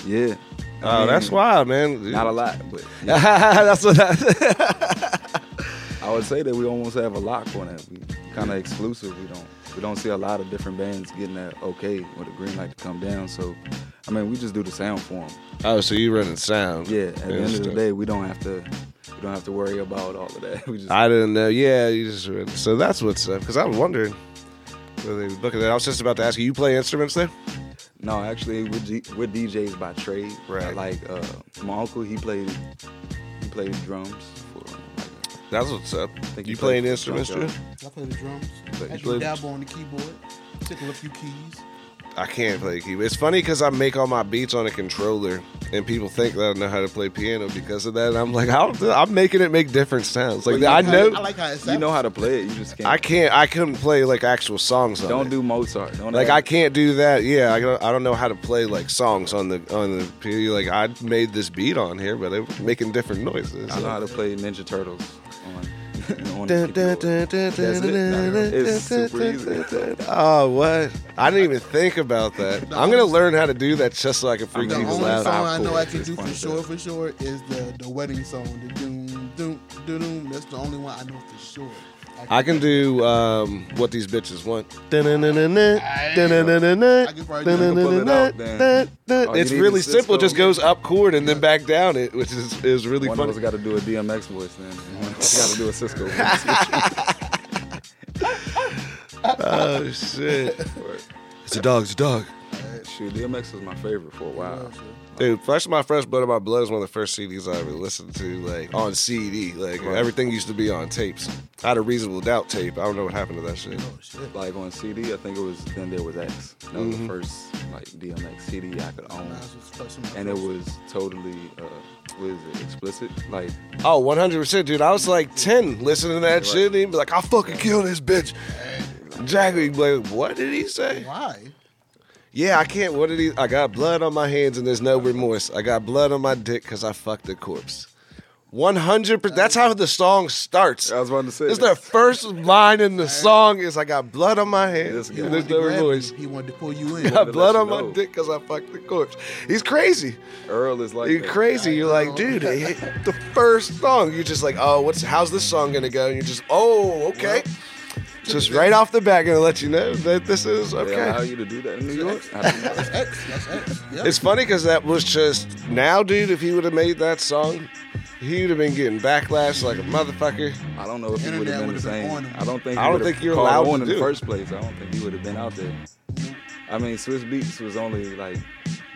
Yeah. I Oh, mean, that's wild, man. Not a lot, but yeah, that's what that. I would say that we almost have a lock on it. We kind of exclusive. We don't we don't see a lot of different bands getting that okay or the green light to come down. So, I mean, we just do the sound for them. oh, so you running sound? Yeah. At the end of the day, we don't have to we don't have to worry about all of that. We just I didn't know. Yeah, you just. So that's what's up. Because I was wondering whether they was booking that. I was just about to ask you. You play instruments there? no, actually, we're, G, we're DJs by trade. Right. Like uh, my uncle, he played he played drums That's what's up. think You he playing plays instruments, Drew? junkyard. I play the drums. But you Actually, played- dabble on the keyboard, tickle a few keys. I can't play keyboard. It's funny because I make all my beats on a controller, and people think that I know how to play piano because of that. And I'm like, how, I'm making it make different sounds. Like Well, you I know know, I like how it sounds. You know how to play it. You just can't. I can't. I couldn't play like actual songs on don't it. do Mozart. Don't Like have- I can't do that. Yeah, I don't, I don't know how to play like songs on the on the piano. Like I made this beat on here, but they were making different noises. I know how to play Ninja Turtles on. on Dun, the dun, keyboard. dun, dun, That's it. dun, No, dun, It's super easy. dun, dun. Oh, what? I didn't even think about that. I'm gonna learn how to do that just so I can freak The mean, people only out. song I know I can do for sure, for sure, is the the wedding song, the doom doom doom doom. That's the only one I know for sure. I can do um, what these bitches want. It. It's really simple. Cisco. Just goes up chord and then back down it, which is is really One funny. of us got to do a DMX voice then. And One of us got to do a Cisco. Oh shit! It's a dog. It's a dog. Shoot, DMX was my favorite for a while. Dude, Flesh of My Flesh Blood of My Blood is one of the first CDs I ever listened to, like on CD. Like Right. everything used to be on tapes. I had a Reasonable Doubt tape. I don't know what happened to that shit. Like on CD, I think it was Then There Was X. That was Mm-hmm. the first like DMX CD I could own. That's what's first in my And it was totally, uh, what is it, explicit? Like, Oh, 100 percent, dude. I was like 10 listening to that Right. shit, and he'd be like, "I'll fucking kill this bitch." Jack would be like, "What did he say?" Why? Yeah, I can't. What did he? I got blood on my hands and there's no remorse. I got blood on my dick because I fucked a corpse. 100. percent That's how the song starts. I was about to say. It's the first line in the song is I got blood on my hands. This and guy. He no grabbed remorse. you. He wanted to pull you in. Got blood you on my know. dick because I fucked the corpse. He's crazy. Earl is like You're that. crazy. You're like, dude, it hit the first song. You're just like, oh, what's how's this song gonna go? And you're just, oh, okay. Just right off the bat, gonna let you know that this is They allow you to do that in New York? I didn't know. That's X. That's X. Yep. It's funny because that was just now, dude. If he would have made that song, he would have been getting backlash like a motherfucker. I don't know if he would have been the would've been same. on. I don't think. I don't think you're allowed on to in do the first place. I don't think he would have been out there. I mean, Swizz Beatz was only like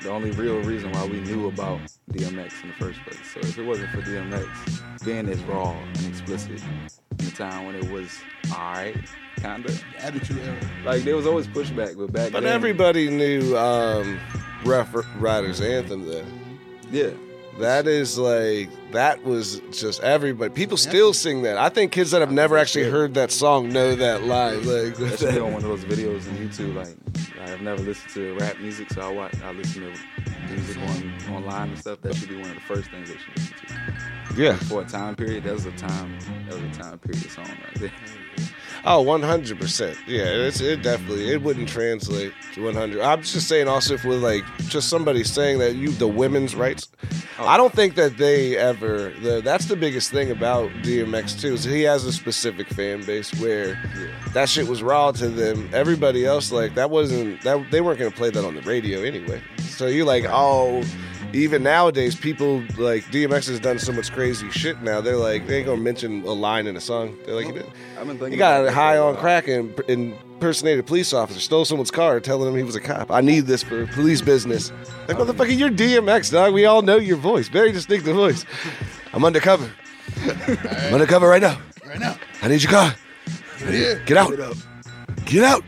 the only real reason why we knew about DMX in the first place. So if it wasn't for DMX being as raw and explicit in the time when it was alright, kinda Attitude era. like there was always pushback, but back But then, everybody knew um, Ruff Ryders anthem. Then yeah, That is like that was just everybody. People still sing that. I think kids that have never actually heard that song know that line. Like That should on one of those videos on YouTube. Like I've never listened to rap music, so I watch. I listen to music on online and stuff. That should be one of the first things they should listen to. Yeah. For a time period, that was a time. That was a time period song right there. Oh, 100%. Yeah, it's, it definitely, it wouldn't translate to 100. I'm just saying also if with like just somebody saying that you, the women's rights, oh. I don't think that they ever, the, that's the biggest thing about DMX too, is he has a specific fan base where that shit was raw to them. Everybody else, like, that wasn't, that they weren't going to play that on the radio anyway. So you're like, oh, even nowadays, people like DMX has done so much crazy shit now. They're like, they ain't gonna mention a line in a song. They're like, I've been thinking. he got high on crack and impersonated a police officer, stole someone's car, telling him he was a cop. I need this for police business. Like, motherfucker, you're DMX, dog. We all know your voice. Very distinctive voice. I'm undercover. I'm undercover right now. Right now. I need your car. Get out. Get out.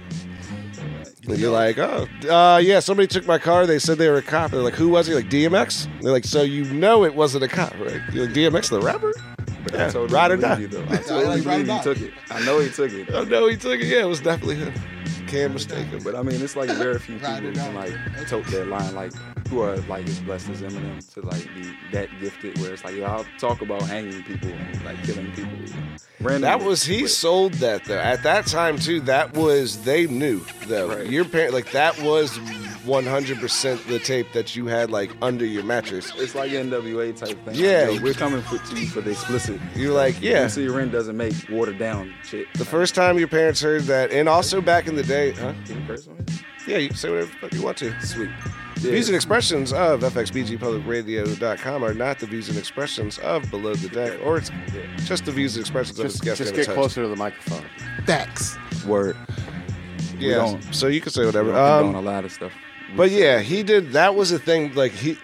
And you're like, oh, uh, yeah, somebody took my car. They said they were a cop. They're like, who was he? Like, DMX? They're like, so you know it wasn't a cop, right? You're like, DMX, the rapper? But Yeah, I totally ride or die. you, though. I totally ride believe he took it. I know he took it. Oh, no, he took it. Yeah, it was definitely him. Can't mistake him. But I mean, it's like very few people Ride or who can like tote that line, like who are like as blessed as Eminem to like be that gifted. Where it's like, yeah, I'll talk about hanging people and like killing people. Randomly. That was he But sold that though. At that time too, that was they knew though. Right. Your parent like that was one hundred percent the tape that you had like under your mattress. It's like NWA type thing. Yeah. Like, yo, we're coming for, to you for the explicit. You're like, yeah. MC Ren doesn't make watered down shit. The first time your parents heard that, and also back in the day, huh? Can you curse on it? Yeah, you can say whatever the fuck you want to. Sweet. Views and expressions of FXBGPublicRadio.com are not the views and expressions of Below the Deck, or it's just the views and expressions of Just, its guest just get its closer to the microphone. Facts. Word. Yeah, so you can say We whatever. don't condone Um, a lot of stuff. But yeah, he did. That was a thing. Like he,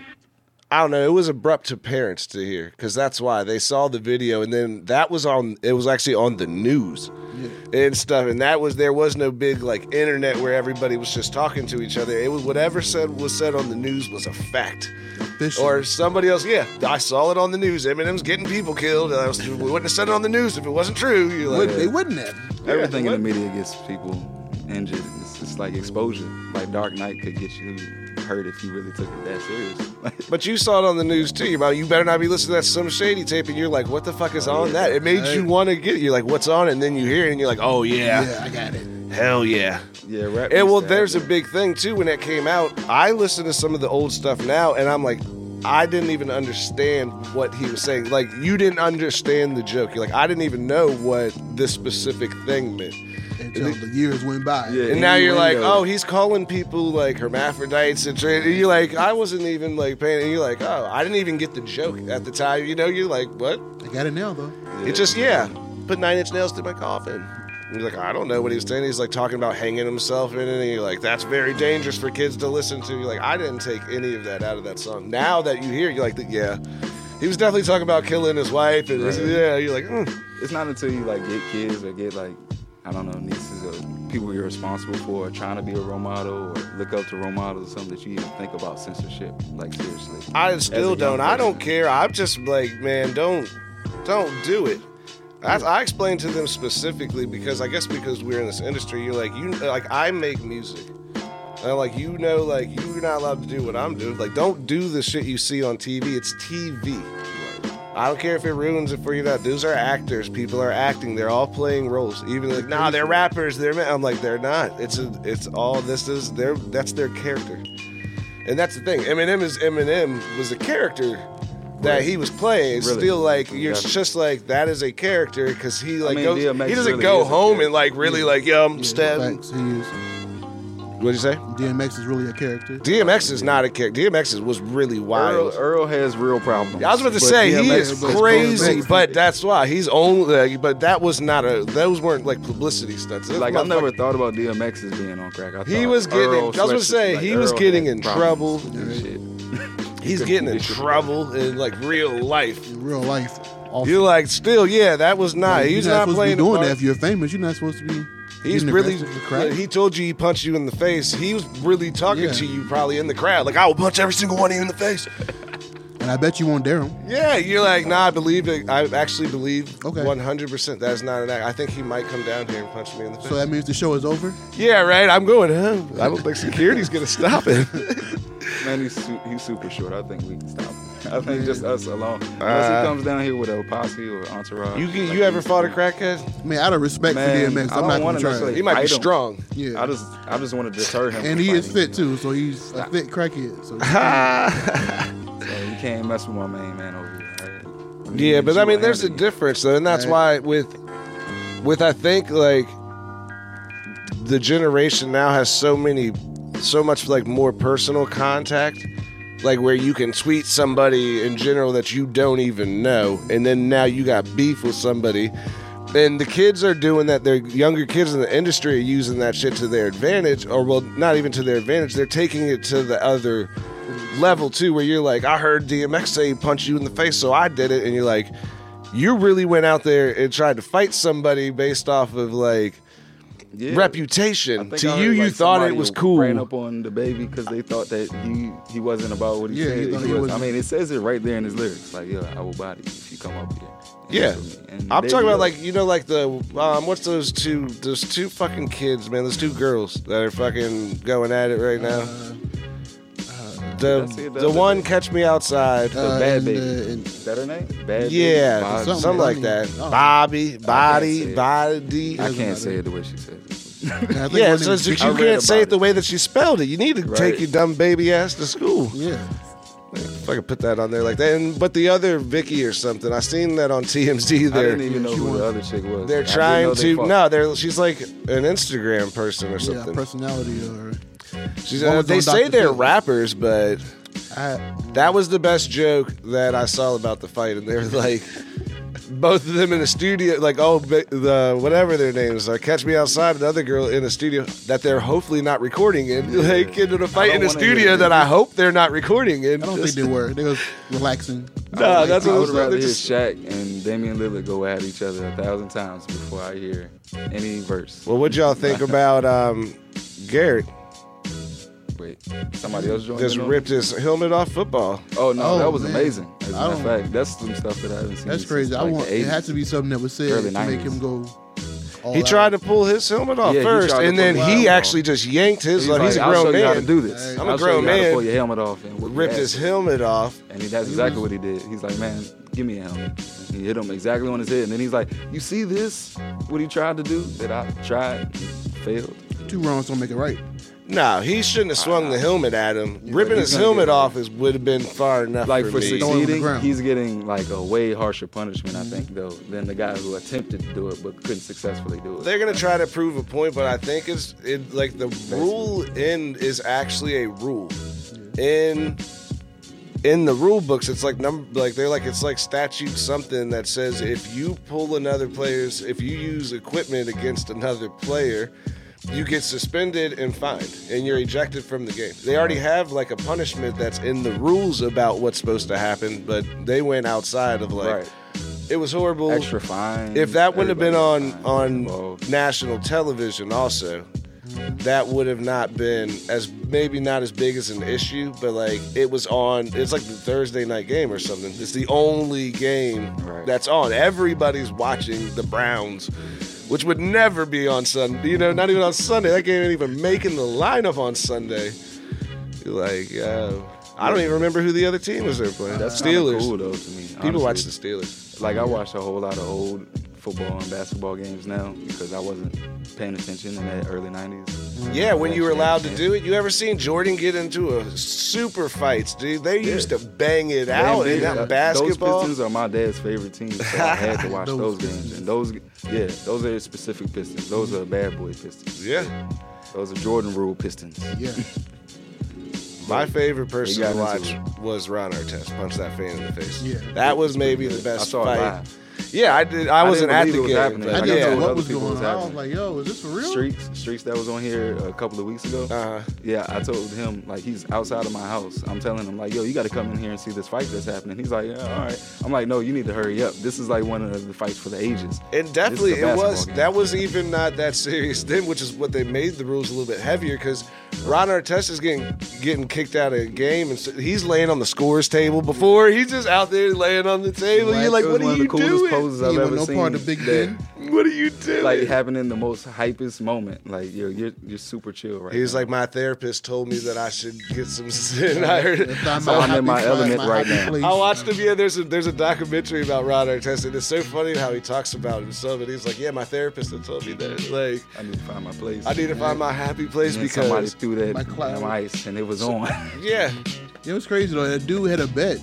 I don't know. It was abrupt to parents to hear because that's why they saw the video, and then that was on. It was actually on the news and stuff, and that was there was no big like internet where everybody was just talking to each other. It was whatever said was said on the news was a fact. Official. Or somebody else, yeah, I saw it on the news. Eminem's getting people killed. I was, we wouldn't have said it on the news if it wasn't true. You're like, Would- they wouldn't have. Everything in the media gets people injured. It's just like exposure. Like Dark Knight could get you hurt if you really took it that serious. But you saw it on the news too. You're about, you better not be listening to that some shady tape, and you're like, "What the fuck is on that?" It made you want to get it. You're like, "What's on?" it? And then you hear it, and you're like, "Oh yeah, Yeah, I got it. hell yeah." yeah, rap. And well, there's a big thing too. When that came out, I listen to some of the old stuff now, and I'm like, I didn't even understand what he was saying. Like, you didn't understand the joke. You're like, I didn't even know what this specific thing meant. Until the years went by. Yeah. And now you're like, oh, he's calling people like hermaphrodites and, tra- and you're like, I wasn't even like paying. And you're like, oh, I didn't even get the joke at the time. You know, you're like, what? I got it now, though. It just yeah, put nine inch nails to my coffin. And you're like, I don't know what he was saying. He's like talking about hanging himself in it, and you're like, that's very dangerous for kids to listen to. You're like, I didn't take any of that out of that song. Now that you hear, it, you're like, yeah, he was definitely talking about killing his wife, and Right. yeah, you're like, mm. It's not until you like get kids or get like I don't know nieces or people you're responsible for, trying to be a role model or look up to role models or something that you even think about censorship. Like seriously. I still don't. I don't care. I'm just like, man, don't, don't do it. I, I explained to them specifically because I guess because we're in this industry, you're like, you like I make music. And like, you know, like you're not allowed to do what I'm doing. Like, don't do the shit you see on TV. It's TV. I don't care if it ruins it for you. That those are actors. People are acting. They're all playing roles. Even like, nah, they're rappers. They're. ma-" I'm like, they're not. It's a. It's all. This is their. That's their character. And that's the thing. Eminem is Eminem was a character that Right. he was playing. Really. still like you're Definitely. just like that is a character because he like mean, goes, he doesn't really go home and like really like yo I'm Yeah, stabbing. Facts. He is. What'd you say? DMX is really a character. DMX is not a character. DMX is, was really wild. Earl has real problems. I was about to but say he is but crazy, DMX. but that's why he's only. Like, uh, but that was not a. Those weren't like publicity stunts. This Like I never motherfucker- thought about DMX as being on crack. I He was getting. Earl I was gonna say like, he was getting in problems trouble. shit. He's getting in trouble in like real life. In real life. Also. You're like, still, yeah, that was not. Like, he's you're not supposed playing to be doing that if you're famous. You're not supposed to be. He's really. aggressive with crowd. He told you he punched you in the face. He was really talking Yeah. to you probably in the crowd. Like I will punch every single one of you in the face. And I bet you won't dare him. Yeah, you're like, nah, I believe it. I actually believe Okay. 100% that's not an act. I think he might come down here and punch me in the face. So that means the show is over. yeah, right. I'm going, huh? I don't think security's going to stop it. Man, he's su- he's super short. I think we can stop him. I think just us alone. Unless Uh, he comes down here with a posse or entourage. you like you ever fought a crackhead? Man, out of respect Man, for DMX, I I'm don't gonna try. necessarily- it. He might be strong. Yeah. I just I just want to deter him. and from he is fit you too, so he's a fit crackhead. So So you can't mess with my main man over here. Right? Yeah, but I mean, there's a difference. difference, though, and that's Right. why with with I think like the generation now has so many, so much like more personal contact, like where you can tweet somebody in general that you don't even know, and then now you got beef with somebody. And the kids are doing that. Their younger kids in the industry are using that shit to their advantage, or well, not even to their advantage. They're taking it to the other level too, where you're like, I heard DMX say he punched you in the face, so I did it, and you're like, you really went out there and tried to fight somebody based off of like Yeah. Reputation. To you, heard, you like, thought it was cool. Ran up on the baby because they thought that he he wasn't about what he Yeah, said. he he was. I mean, it says it right there in his lyrics. Like, yeah, I will body you if you come up here. Yeah, mess with me." And I'm talking about like you know like the um what's those two those two fucking kids man those two girls that are fucking going at it right now. See the the the one day? catch me outside. The Uh, bad and, baby. uh, and- Is that her name? Bad yeah, baby? Bobby. something, Something like that. Oh. Bobby, body, say body. I can't say it the way she said it. and I think Yeah, one it's of just them- that you can't say about it the way that she spelled it. You need to take your dumb baby ass to school. Yeah. If I could put that on there like that. And but the other Vicky or something, I seen that on TMZ. I They're didn't even know who the other chick was. They're didn't trying know they to no, they're she's like an Instagram person or Yeah, something. personality or she's What uh, they say Dr. they're Phil? rappers, but I, that was the best joke that I saw about the fight, and they were like. Both of them in the studio, like oh, the whatever their names are. Catch me outside, another girl in the studio that they're hopefully not recording in. Like into the fight don't in the studio that I hope they're not recording in. I don't think they were. They was relaxing. Nah, that's what I'm would saying. rather hear just- Shaq and Damian Lillard go at each other a thousand times before I hear any verse. Well, what y'all think about um, Garrett? Wait, somebody else joined Just ripped his helmet off football. Oh no, Oh, that was man. amazing. As a I matter of don't- fact, that's some stuff that I haven't seen. That's since, crazy. I like, want. the It had to be something that was said Early to make 90s. him go. all He out. tried to pull his helmet off Yeah, he first, tried to and pull then his he helmet actually just yanked his. He's Like, like, he's a I'll grown show you how to man. do this. I'm a I'll show grown you how to man. pull your helmet off and whip Ripped your his ass. helmet off. And he, that's exactly what he did. He's like, man, give me a helmet. And he hit him exactly on his head. And then he's like, you see this? What he tried to do that I tried failed. Two wrongs don't make it right. No, he shouldn't have swung the helmet at him. Ripping his helmet off is would have been far enough Like for, for me. Throw him on the succeeding, ground. he's getting like a way harsher punishment, I think, though, than the guy who attempted to do it but couldn't successfully do it. They're gonna try to prove a point, but I think it's it like the rule in is actually a rule. In in the rule books, it's like number like they're like it's like statute something that says if you pull another player's if you use equipment against another player, you get suspended and fined and you're ejected from the game. They already have like a punishment that's in the rules about what's supposed to happen, but they went outside of like right. it was horrible. Extra fine. If that wouldn't have been on everybody on involved. national television, also, that would have not been as maybe not as big as an issue, but like it was on. It's like the Thursday night game or something. It's the only game Right. that's on. Everybody's watching the Browns, which would never be on Sunday. You know, not even on Sunday. That game ain't even making the lineup on Sunday. Like, yo. I don't even remember who the other team was there playing. That's Steelers. cool though to me. People watch the Steelers. Like I watched a whole lot of old football and basketball games now because I wasn't paying attention in that early '90s. Yeah, when you were allowed to do it. You ever seen Jordan get into a super fights, dude? They used to bang it out in Yeah, that basketball. Those Pistons are my dad's favorite teams, so I had to watch Those those games. And those, yeah, those are specific Pistons. Those are bad boy Pistons. Yeah. Those are Jordan Rule Pistons. Yeah. My favorite person got to watch was Ron Artest punch that fan in the face. Yeah. That was maybe the I best saw it fight. Live. Yeah, I did. I wasn't at the game. happening. I didn't yeah. know what was going was on. I was like, yo, is this for real? Streaks, Streaks that was on here a couple of weeks ago. Uh-huh. Yeah, I told him like he's outside of my house. I'm telling him like, yo, you got to come in here and see this fight that's happening. He's like, yeah, all right. I'm like, no, you need to hurry up. This is like one of the fights for the ages. And definitely, This is a it was game. that was even not that serious then, which is what they made the rules a little bit heavier because Ron Artest is getting getting kicked out of a game, and so he's laying on the scores table before he's just out there laying on the table. You're like, what are you doing? Poses He I've wasn't ever no seen. part of Big that, Ben. What are you doing? Like happening in the most hypest moment. Like you're you're, you're super chill right he was now. like, my therapist told me that I should get some. sin. I heard. If I'm, So I'm in my element my right now. place. I watched him. Yeah, there's a there's a documentary about Ron Artest, and it's so funny how he talks about himself. And he's like, "Yeah, my therapist had told me that. Like, I need to find my place. I need to find my happy place and then somebody because, threw that My ice and it was on. yeah, It was crazy though. That dude had a bet.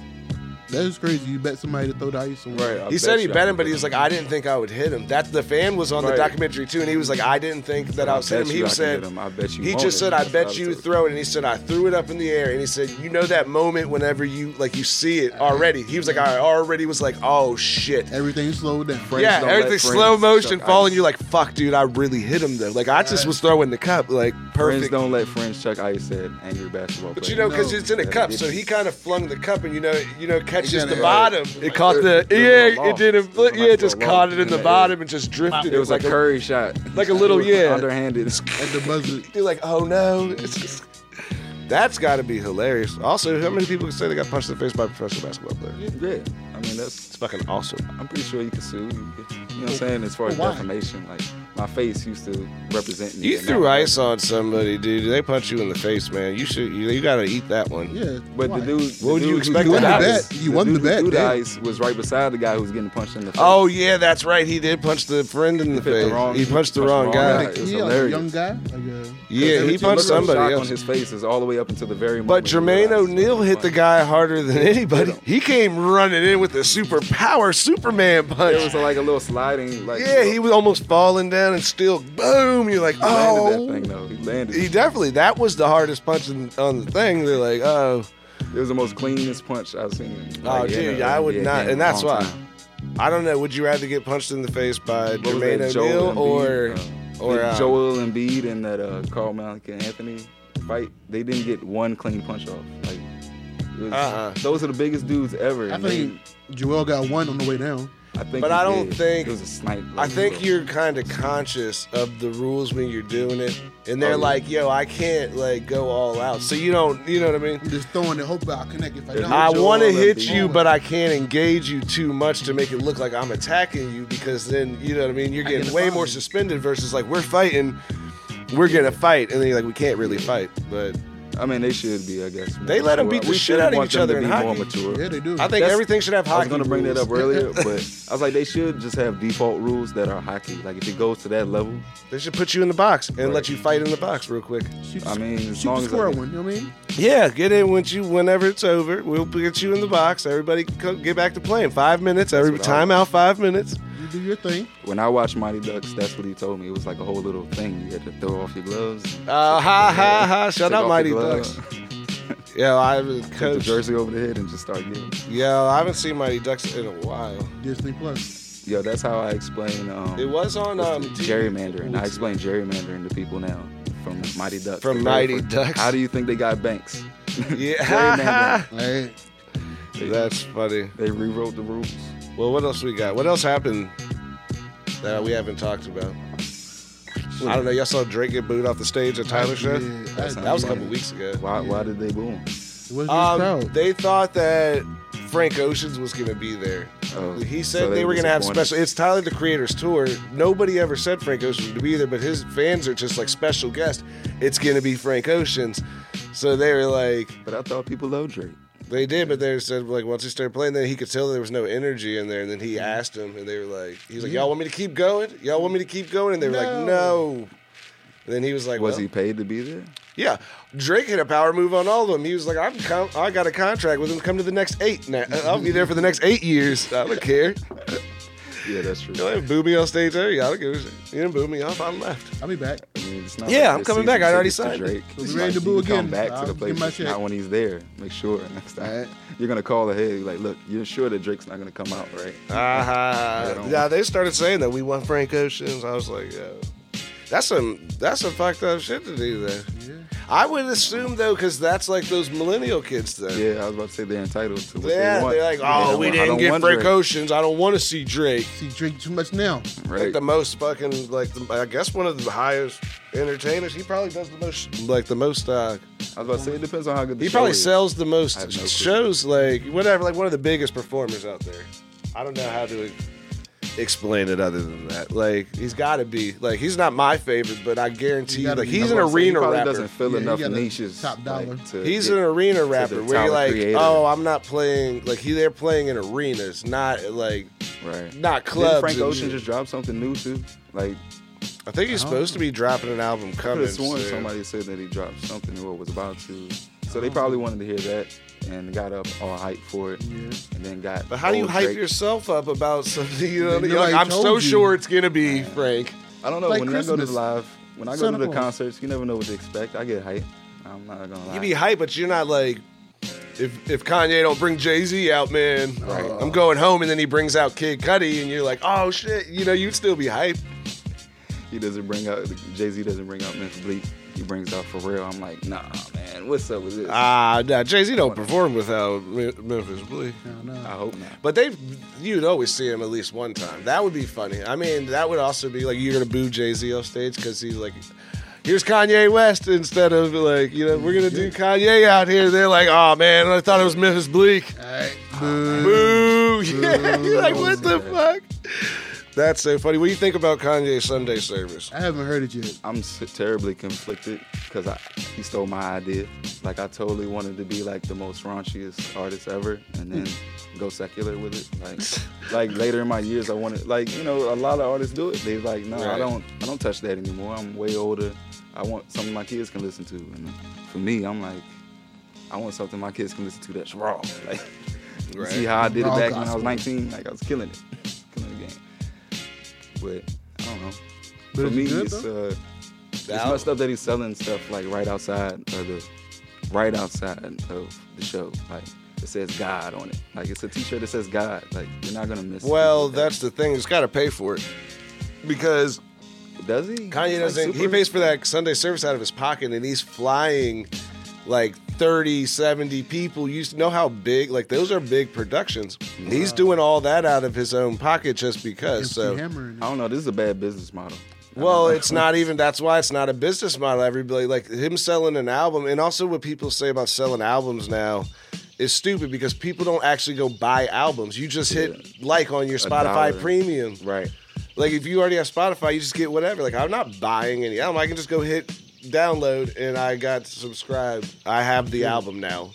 That was crazy. You bet somebody to throw the ice on. right. I he said he bet him, but he was like, I didn't think I would hit him. That the fan was on the documentary too, and he was like, I didn't think that I I was hit him. He said, him. I bet you he just said. I bet you throw it, and he said, I threw it up in the air, and he said, you know that moment whenever you like you see it already. He was like, I already was like, oh shit. Everything slowed down. Friends yeah, don't everything slow motion falling. ice. You're like, fuck, dude, I really hit him though. Like I just was throwing the cup, like Friends don't let friends chuck ice at angry basketball But players. you know, because No. it's in a cup, so he kind of flung the cup, and you know, you know, catches kinda- the Right. bottom. It caught the It- it was a yeah, it loss. didn't. It Yeah, it just caught loss it in the in bottom and just drifted. it was like a Curry shot, like a little- yeah. underhanded. At the buzzer. You're like, oh no, it's just, that's got to be hilarious. Also, how many people can say they got punched in the face by a professional basketball player? yeah, I mean that's. It's fucking awesome. I'm pretty sure you could sue. You, could, you know what I'm saying? As far as Why? defamation, like my face used to represent me. You threw ice regard. on somebody, dude. They punch you in the face, man. You should. You, you got to eat that one. Yeah. But why? the dude, the What would you dude who expect You won the bet. You won the dude who bet, threw the ice was right beside the guy who was getting punched in the face. Oh yeah, that's right. He did punch the friend in the He hit the face. wrong- he punched the wrong guy. It was He, a hilarious. young guy. Like a, Yeah, he punched somebody else. on his face is all the way up until the very moment. But Jermaine realized O'Neal hit the guy harder than anybody. He came running in with a super power Superman punch. It was like a little sliding, like yeah, he was almost falling down and still boom. You're like, He landed oh. that thing though. He landed. He definitely that was the hardest punch in, on the thing. They're like, oh, it was the most cleanest punch I've seen. oh, like, in dude, a I would NBA not, and that's why. time. I don't know. Would you rather get punched in the face by What Jermaine Joel O'Neal or uh, or the um, Joel Embiid and that uh, Carl Malik and Anthony fight? They didn't get one clean punch off. Like Uh-uh. those are the biggest dudes ever. I and they- think Joel got one on the way down. I think, But I don't did. think- it was a snipe. I think you're kind of conscious of the rules when you're doing it, and they're Oh, yeah. like, "Yo, I can't like go all out." So you don't, you know what I mean? I'm just throwing it, hope I'll connect if I don't. I want to hit you, but I can't engage you too much to make it look like I'm attacking you because then you know what I mean. You're getting get way fine. more suspended versus like we're fighting, we're gonna fight, and then you're like we can't really fight. But I mean, they should be. I guess. more They let them beat the We shit should out of want each other in be more hockey. mature. Yeah, they do. I think That's- everything should have hockey. I was gonna bring that up earlier, but I was like, they should just have default rules that are hockey. Like if it goes to that level, They should put you in the box and Right. let you fight in the box real quick. Shoot, I mean, as long the as square I- one. You know what I mean? Yeah, get in when you whenever it's over. We'll get you in the box. Everybody co- get back to playing. Five minutes. Every what I time out. Five minutes. You do your thing. when I watched Mighty Ducks, that's what he told me. It was like a whole little thing. You had to throw off your gloves. Uh, ha ha ha! Shut Take up, Mighty Ducks. glove, Yeah, I haven't Put the jersey over the head and just start getting. Yeah, I haven't seen Mighty Ducks in a while. Disney Plus. Yo, that's how I explain. Um, It was on um, gerrymandering. I explain gerrymandering to people now from Mighty Ducks. From Mighty first- Ducks. How do you think they got banks? Yeah, Gerrymandering. Hey, that's funny. They rewrote the rules. Well, what else we got? What else happened that we haven't talked about? I don't know. Y'all saw Drake get booed off the stage at Tyler show. Yeah, That's That was a couple weeks ago. Why? Why did they boo him? It was Um, they thought that Frank Oceans was going to be there. Oh, He so said they, were going to have special. It's Tyler the Creator's tour. Nobody ever said Frank Oceans would be there, but his fans are just like special guest. It's going to be Frank Oceans. So they were like, But I thought people loved Drake. They did, but they said like once he started playing, then he could tell there was no energy in there. And then he mm-hmm. asked them, and they were like, he's like, y'all want me to keep going? Y'all want me to keep going? And they were like, No. no. And then he was like, Was well, he paid to be there? Yeah, Drake had a power move on all of them. He was like, I'm com- I got a contract with him. Come to the next eight. Now I'll be there for the next eight years. I don't care. Yeah, that's true. You know, boo me on stage. There, I don't give a shit. You didn't boo me off. I left. I'll be back. I mean, it's not. Yeah, like I'm coming back. I already tickets signed it. Drake. So It's we ready to boo again. Come back I'll to the place, my check. not when he's there. Make sure next time Alright. you're gonna call ahead. Like, look, you're sure that Drake's not gonna come out, right? Uh-huh. Yeah, they started saying that we want Frank Ocean's. I was like, yo, that's some that's some fucked up shit to do there. I would assume though, because that's like those millennial kids then. Yeah, I was about to say they're entitled to what Yeah, they want. they're like, oh, don't we I didn't get Frank Drake. Ocean's. I don't want to see Drake. See, Drake too much now. Like Right. the most fucking like the, I guess one of the highest entertainers. He probably does the most like the most. uh I was about to say it depends on how good the show. He show probably is. sells the most have no clue. shows. Like whatever, like one of the biggest performers out there. I don't know how to explain it other than that. Like he's got to be like he's not my favorite, but I guarantee you, gotta like be. he's an was about he arena probably rapper. doesn't fill Yeah, enough niches. top dollar. Like, to He's an arena rapper where you're like, creator. oh, I'm not playing like he. They're playing in arenas, not like right. not Didn't clubs. Frank Ocean shit. just drop something new too? Like I think he's supposed to be dropping an album I could coming. have sworn soon. somebody said that he dropped something or was about to. So they probably wanted to hear that and got up all hype for it, yeah. and then got. But how do you old hype Drake. yourself up about something? You know, you're like, I'm so you. sure it's gonna be Frank. I don't know. Like when I go to the live, when I go Santa to the Claus. concerts, you never know what to expect. I get hype. I'm not gonna lie. You be hype, but you're not like. If, if Kanye don't bring Jay Z out, man, Right. I'm going home, and then he brings out Kid Cudi, and you're like, oh shit, you know, you'd still be hype. he doesn't bring out Jay Z doesn't bring out Memphis Bleek. He brings out for real. I'm like, nah, man, what's up with this? Ah, nah, Jay Z don't perform without Memphis Bleek. No, no. I hope not. But they, you'd always see him at least one time. That would be funny. I mean, that would also be like you're gonna boo Jay Z off stage because he's like, here's Kanye West instead of like, you know, we're gonna do Kanye out here. They're like, oh man, I thought it was Memphis Bleek. All right. Boo. Boo! Yeah, you're like, what the Boo. fuck? That's so funny. What do you think about Kanye's Sunday service? I haven't heard it yet. I'm s- terribly conflicted because he stole my idea. Like I totally wanted to be like the most raunchiest artist ever, and then go secular with it. Like, like later in my years, I wanted like you know a lot of artists do it. They like no, I don't, I don't touch that anymore. I'm way older. I want something my kids can listen to, and for me, I'm like, I want something my kids can listen to that's raw. Like, you Right. see how I did Raw it back when I was 19? Like I was killing it, killing the game. But I don't know. But For it me, good, it's uh, it's messed up that he's selling stuff like right outside of the, right outside of the show. Like it says God on it. Like it's a T-shirt that says God. Like you're not gonna miss. Well, people with that's the thing. He's got to pay for it because does he? Kanye doesn't. He pays for that Sunday service out of his pocket, and he's flying like 30, 70 people. You know how big? Like those are big productions. He's doing all that out of his own pocket just because. Empty So. I don't know. This is a bad business model. Well, it's not even. That's why it's not a business model. Everybody like him selling an album, and also what people say about selling albums now. Is stupid because people don't actually go buy albums. You just hit like on your Spotify. Premium. right. Like if you already have Spotify, you just get whatever. Like I'm not buying any album. I can just go hit download and I got subscribed. I have the album now.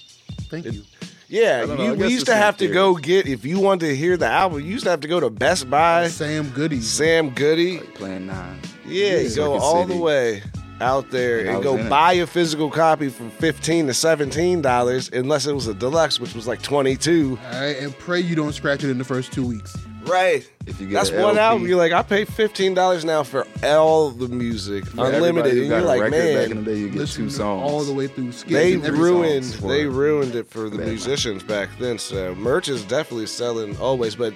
Thank you. Yeah, know, you, we used to have not to go get if you wanted to hear the album. You used to have to go to Best Buy, Sam Goody. Sam Goody. Like playing nine. Yeah, you go all the way out there And and go in it. buy a physical copy for fifteen to seventeen dollars, unless it was a deluxe, which was like twenty two. All right, and pray you don't scratch it in the first two weeks. Right. If you get That's one LP, album. You're like, I pay fifteen dollars now for all the music, for everybody unlimited, who and got you're a like, record Back in man, the day, you get Listen two songs all the way through. Skits they and every ruined songs for they it. ruined it for the Bad musicians back then. So merch is definitely selling always, but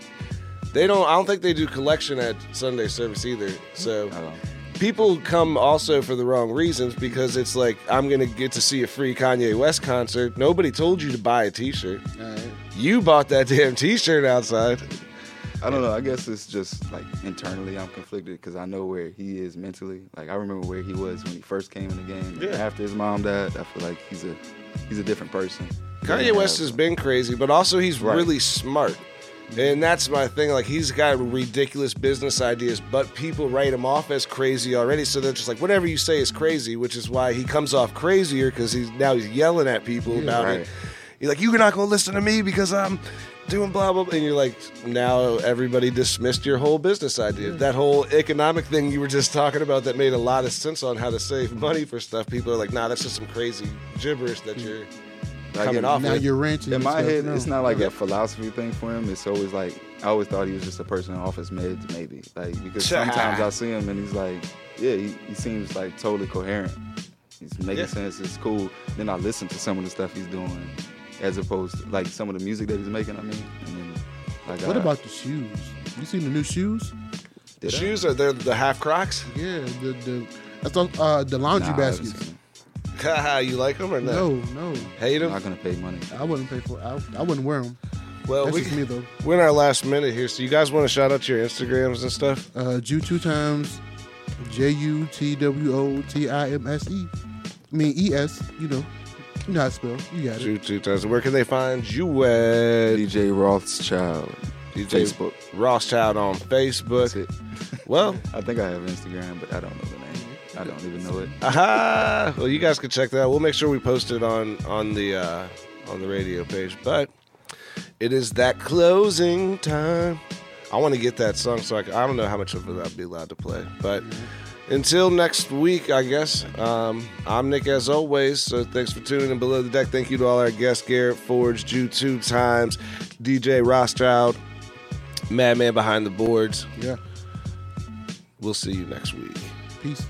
they don't. I don't think they do collection at Sunday service either. So I don't- people come also for the wrong reasons because it's like I'm gonna get to see a free Kanye West concert. Nobody told you to buy a T-shirt. All right. You bought that damn T-shirt outside. I don't know. I guess it's just like internally, I'm conflicted because I know where he is mentally. Like I remember where he was when he first came in the game. Yeah. After his mom died, I feel like he's a he's a different person. Kanye West has been crazy, but also he's Right. really smart. And that's my thing. Like he's got ridiculous business ideas, but people write him off as crazy already. So they're just like, whatever you say is crazy, which is why he comes off crazier because he's now he's yelling at people about right. it. You're like, you're not gonna listen to me because I'm doing blah blah blah. And you're like, now everybody dismissed your whole business idea. That whole economic thing you were just talking about that made a lot of sense on how to save money for stuff. People are like, nah, that's just some crazy gibberish that you're Like, coming in- off Now with. you're ranching. In my head, No. it's not like a philosophy thing for him. It's always like I always thought he was just a person in office meds, maybe. Like because sometimes I see him and he's like, yeah, he, he seems like totally coherent. He's making Yeah. sense. It's cool. Then I listen to some of the stuff he's doing, as opposed to like some of the music that he's making. I mean, and then like What I- about the shoes? You seen the new shoes? The did I? shoes are they the half Crocs? Yeah, the the that's all, uh, the laundry Nah, I haven't baskets. seen you like them or no? No, no, Hate them? I'm not gonna pay money. I wouldn't pay for. I, I wouldn't wear them. Well, That's we, just me though. we're in our last minute here, so you guys want to shout out to your Instagrams and stuff? Uh, Ju two times, J U T W O T I M S E. I mean E S. You know, you know how to spell. You got it. Two, two times. Where can they find you at? DJ Rothschild, DJ Facebook. Rothschild on That's Facebook. it. Well, I think I have Instagram, but I don't know the name. I don't even know it. aha! Well, you guys can check that. out. We'll make sure we post it on on the uh, on the radio page. But it is that closing time. I want to get that song, so I, can, I don't know how much of it I'll be allowed to play. But until next week, I guess. Um, I'm Nick, as always. So thanks for tuning in below the deck. Thank you to all our guests: Garret Forge, Ju Two Times, DJ Rothschild, Madman behind the boards. Yeah. We'll see you next week. Peace.